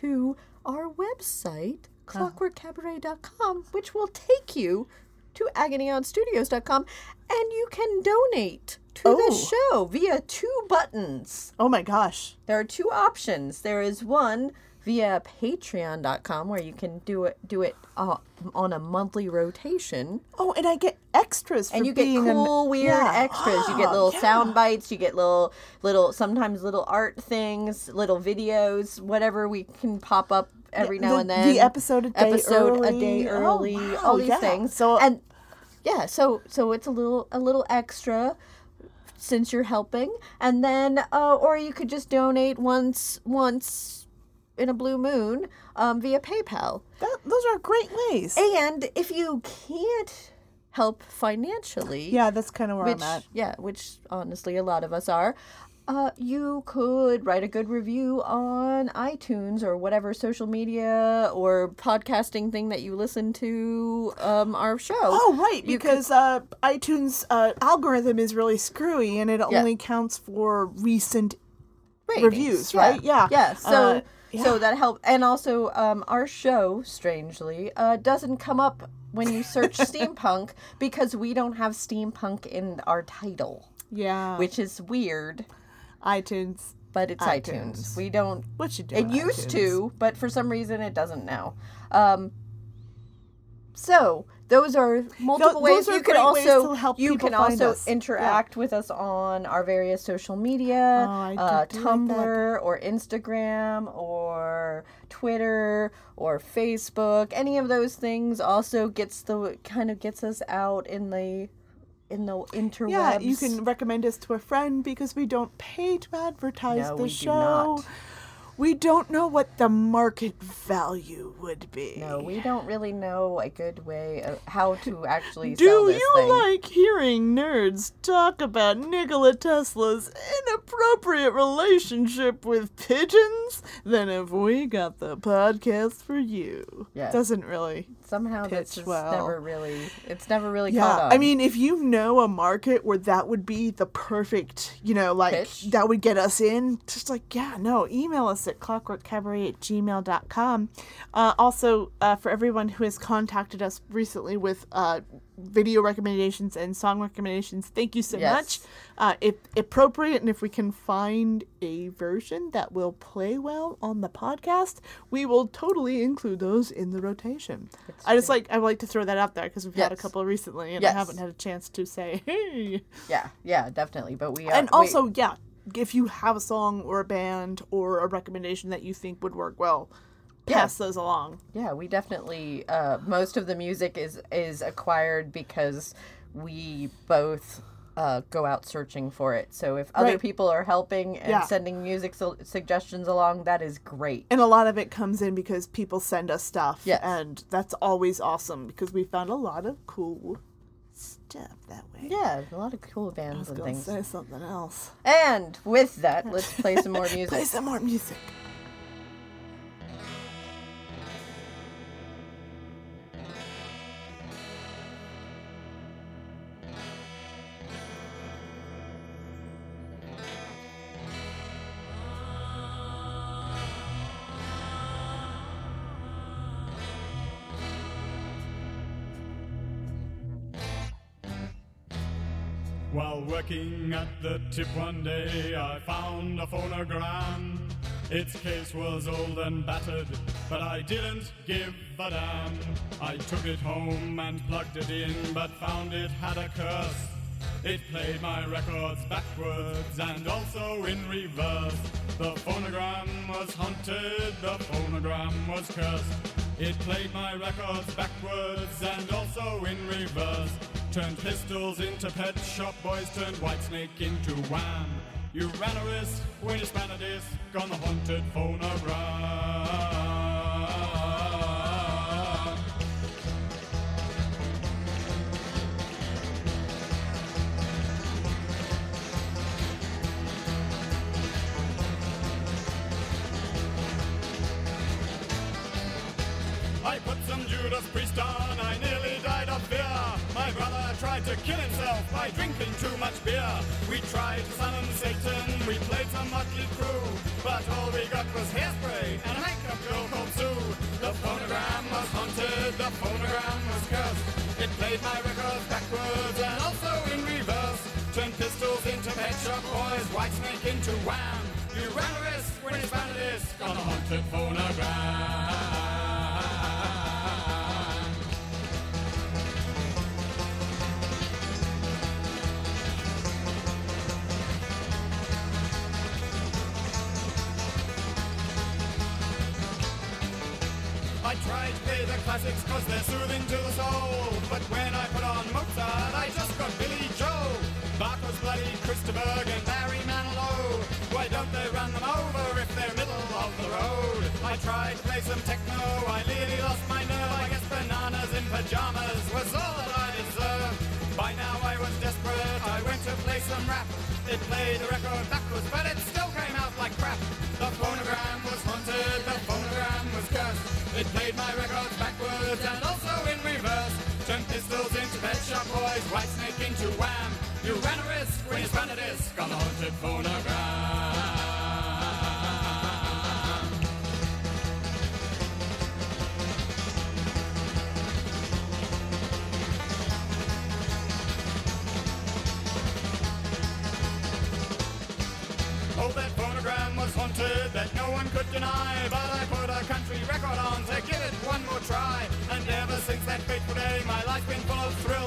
to our website, uh-huh. clockworkcabaret.com, which will take you to agonyauntstudios.com, and you can donate to Oh. the show via two buttons. Oh my gosh. There are two options. There is one via patreon.com where you can do it do it uh, on a monthly rotation. Oh, and I get extras for and you get an- cool weird Yeah. extras. You get little yeah. sound bites. You get little little sometimes little art things little videos whatever we can pop up every Yeah, now the- and then. the episode a day episode a early. day Oh, early wow, all these things. So- and yeah so so it's a little a little extra since you're helping. And then uh, or you could just donate once once in a blue moon um, via paypal That, those are great ways. and if you can't help financially Yeah, that's kind of where which, I'm at. Yeah, which honestly a lot of us are. Uh, you could write a good review on iTunes or whatever social media or podcasting thing that you listen to um, our show. Oh, right, You could- because uh, iTunes uh, algorithm is really screwy and it Yeah. only counts for recent ratings. reviews, right? Yeah. Yeah. So So that helped, and also um, our show, strangely, uh, doesn't come up when you search steampunk because we don't have steampunk in our title, Yeah. which is weird. iTunes. But it's iTunes. iTunes. We don't. What you do? It used to, but for some reason it doesn't now. Um, so those are multiple ways. are you can also help you can also us. Yeah. interact with us on our various social media, Oh, uh, do like Tumblr or Instagram or Twitter or Facebook. Any of those things also gets the kind of gets us out in the in the interwebs. Yeah, you can recommend us to a friend because we don't pay to advertise No, the show. We don't know what the market value would be. No, we don't really know a good way of how to actually Do sell this you thing. like hearing nerds talk about Nikola Tesla's inappropriate relationship with pigeons? Then have we got the podcast for you. Yes. Doesn't really Somehow that's just well. never really. It's never really yeah, caught on. I mean, if you know a market where that would be the perfect, you know, like Pitch? that would get us in, just like, yeah, no, email us at clockworkcabaret at gmail.com. Uh, also, uh, for everyone who has contacted us recently with uh, video recommendations and song recommendations, thank you so Yes. much. Uh, if appropriate, and if we can find a version that will play well on the podcast, we will totally include those in the rotation. I just like I would like to throw that out there because we've had a couple recently, and Yes. I haven't had a chance to say hey. yeah, yeah, definitely. But we are, and we- also, yeah, if you have a song or a band or a recommendation that you think would work well, Yeah. pass those along. yeah, we definitely. Uh, most of the music is is acquired because we both uh, go out searching for it. So if other Right. people are helping and Yeah. sending music su- suggestions along, that is great. And a lot of it comes in because people send us stuff. Yes. And that's always awesome because we found a lot of cool stuff that way. Yeah, a lot of cool bands and things. say something else. And with that, let's play some more music. Play some more music. While working at the tip one day, I found a phonogram. Its case was old and battered, but I didn't give a damn. I took it home and plugged it in, but found it had a curse. It played my records backwards and also in reverse. The phonogram was haunted, the phonogram was cursed. It played my records backwards and also in reverse. Turned pistols into pet shop boys, turned Whitesnake into wham. You ran a risk when you span a disc on the haunted phonogram. By drinking too much beer. We tried to summon Satan, we played some Mötley Crüe, but all we got was hairspray and a makeup girl called Sue. The phonogram was haunted, the phonogram was cursed. It played my records backwards and also in reverse. Turned pistols into pet shop boys, Whitesnake into wham. You ran a risk when found a disc on a haunted phonogram. Classics cause they're soothing to the soul. But when I put on Mozart, I just got Billy Joel. Bach was bloody Christopher and Barry Manilow. Why don't they run them over if they're middle of the road? I tried to play some techno, I nearly lost my nerve. I guess bananas in pajamas was all that I deserved. By now I was desperate, I went to play some rap. It played the record backwards, but it still came out like crap. White snake into wham. You ran a risk when you spun a disc on the haunted phonogram. Oh, that phonogram was haunted that no one could deny. But I put a country record on to give it one more try. And ever since that fateful day, my life's been full of thrills.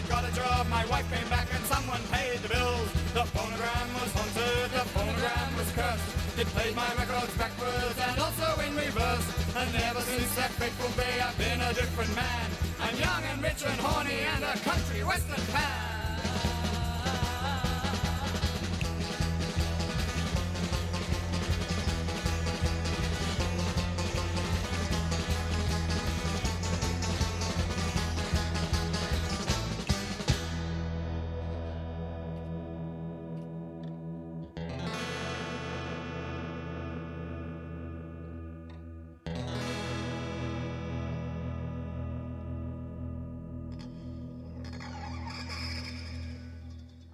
I got a job, my wife came back, and someone paid the bills. The phonogram was haunted, the phonogram was cursed. It played my records backwards and also in reverse. And ever since that fateful day, I've been a different man. I'm young and rich and horny and a country western fan.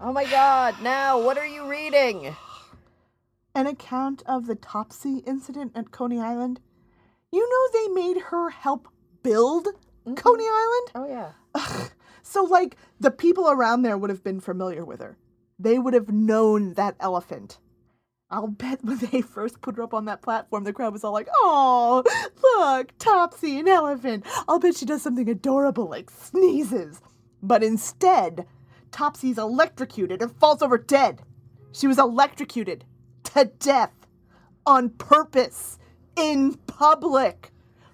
Oh my god, now what are you reading? An account of the Topsy incident at Coney Island. You know they made her help build mm-hmm. Coney Island? Oh yeah. Ugh. So like the people around there would have been familiar with her. They would have known that elephant. I'll bet when they first put her up on that platform, the crowd was all like, "Oh, look, Topsy, an elephant." I'll bet she does something adorable like sneezes. But instead, Topsy's electrocuted and falls over dead. She was electrocuted to death on purpose in public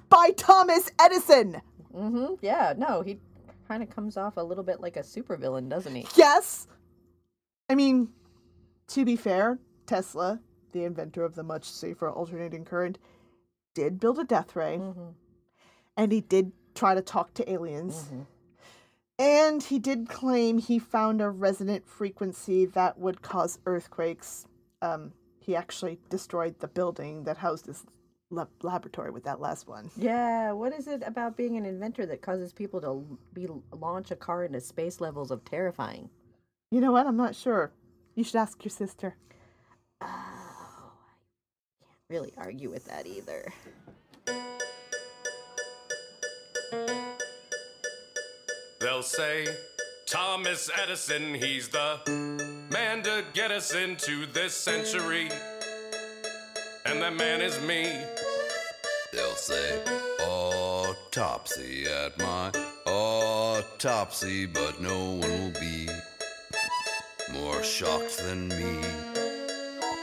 by Thomas Edison. Mm-hmm. Yeah, no, he kind of comes off a little bit like a supervillain, doesn't he? Yes, I mean, to be fair, Tesla, the inventor of the much safer alternating current, did build a death ray. And he did try to talk to aliens. And he did claim he found a resonant frequency that would cause earthquakes. Um, he actually destroyed the building that housed his lab- laboratory with that last one. Yeah, what is it about being an inventor that causes people to be launch a car into space levels of terrifying? You know what? I'm not sure. You should ask your sister. Oh, I can't really argue with that either. They'll say, Thomas Edison, he's the man to get us into this century. And that man is me. They'll say autopsy at my autopsy, but no one will be more shocked than me.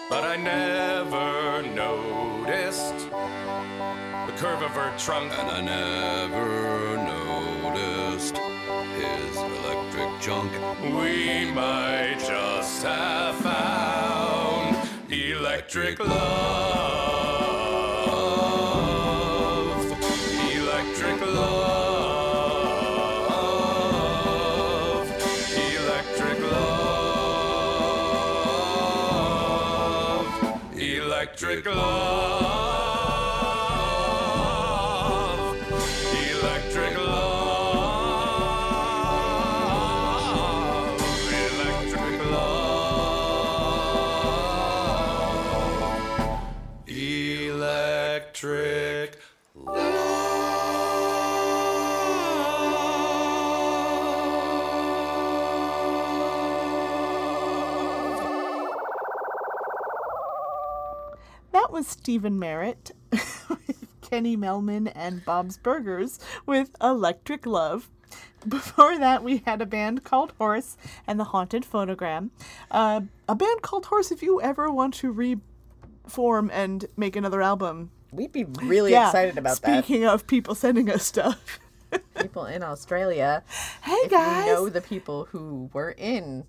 But I never noticed the curve of her trunk. And I never noticed junk. We might just have found electric love. Electric love. Electric love. Electric love. Stephin Merritt, with Kenny Mellman, and Bob's Burgers with Electric Love. Before that, we had a band called Horse and the Haunted Phonogram. Uh, a band called Horse, if you ever want to reform and make another album. We'd be really Yeah, excited about that. Speaking of people sending us stuff. People in Australia. Hey if guys. you know the people who were in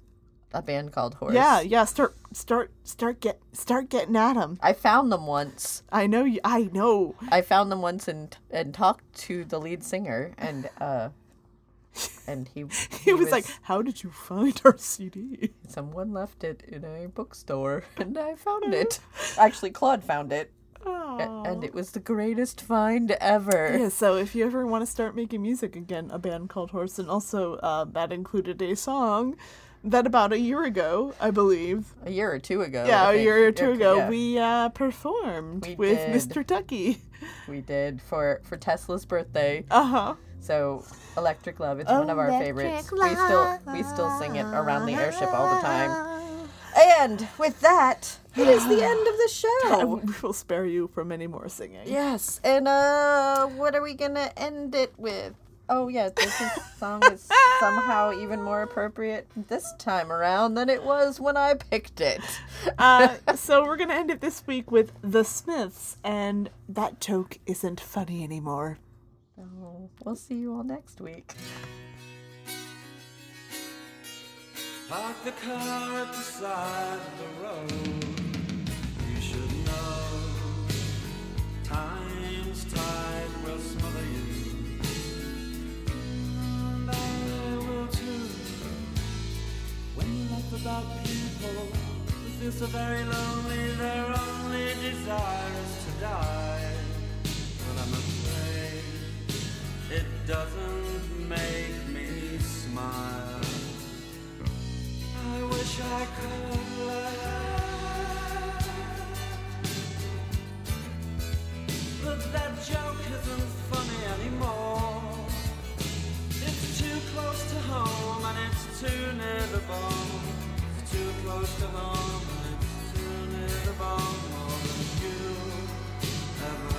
a band called Horse. Yeah, yeah. Start, start, start get, start getting at them. I found them once. I know you. I know. I found them once and and talked to the lead singer and uh and he He was like, "How did you find our CD?" Someone left it in a bookstore and I found it. Actually, Claude found it. A- And it was the greatest find ever. Yeah, so if you ever want to start making music again, a band called Horse, and also uh, that included a song that about a year ago, I believe. A year or two ago. Yeah, I a think. year or two Okay, ago, yeah. we uh, performed We with did. Mr. Ducky. We did for for Tesla's birthday. Uh huh. So Electric Love, it's one of our favorites. We still we still sing it around the airship all the time. And with that, it is the end of the show. we will spare you from any more singing. Yes, and uh, what are we gonna end it with? Oh yeah, this is, song is somehow even more appropriate this time around than it was when I picked it. uh, so we're gonna end it this week with The Smiths, and that joke isn't funny anymore. Oh, we'll see you all next week. Park the car at the side of the road. About people who feel so very lonely, their only desire is to die. But I'm afraid it doesn't make me smile. I wish I could laugh. But that joke isn't funny anymore. It's too close to home and it's too near the bone. Too close to home and near the bone. More than you ever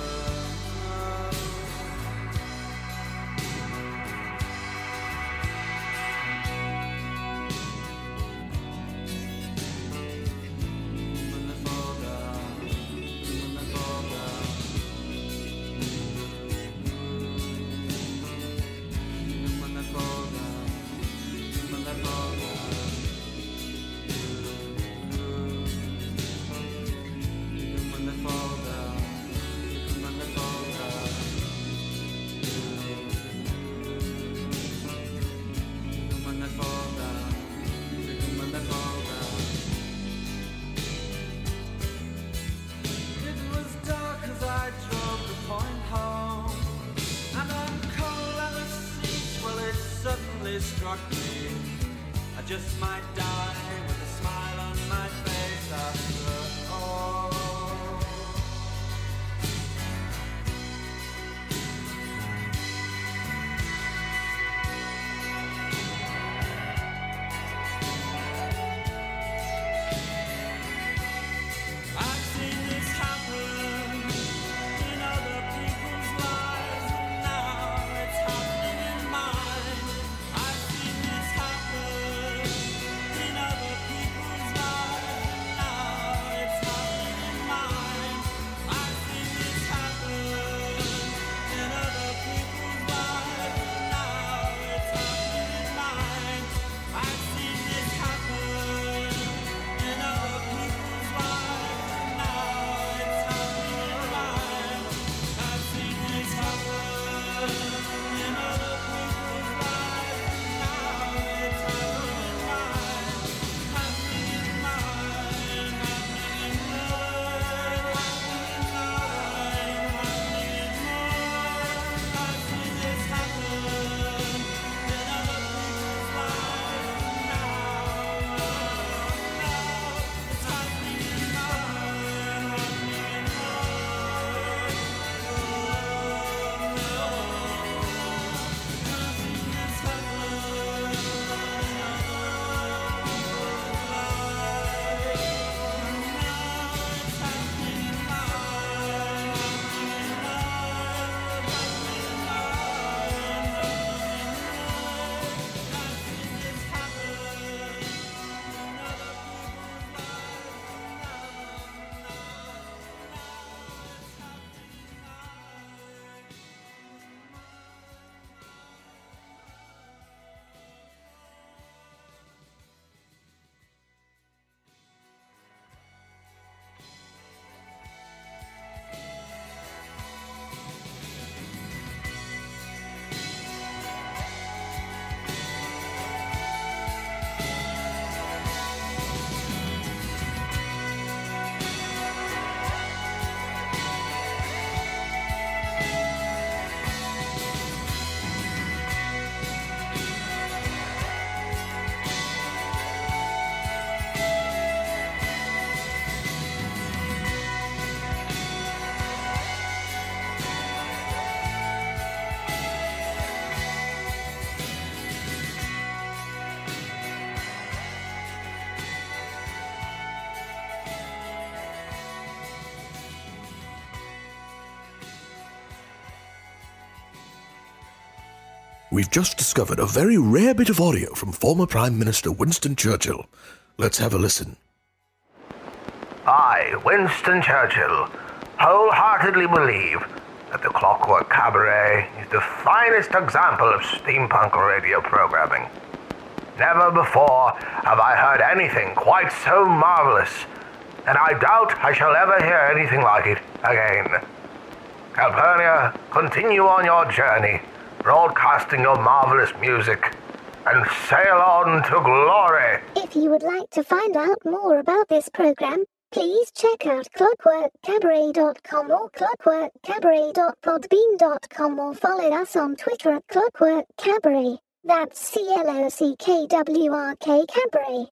We've just discovered a very rare bit of audio from former Prime Minister Winston Churchill. Let's have a listen. I, Winston Churchill, wholeheartedly believe that the Clockwork Cabaret is the finest example of steampunk radio programming. Never before have I heard anything quite so marvelous, and I doubt I shall ever hear anything like it again. Calpurnia, continue on your journey, broadcasting your marvelous music, and sail on to glory. If you would like to find out more about this program, please check out clockworkcabaret.com or clockworkcabaret.podbean.com or follow us on Twitter at Clockwork Cabaret. That's C L O C K W R K Cabaret.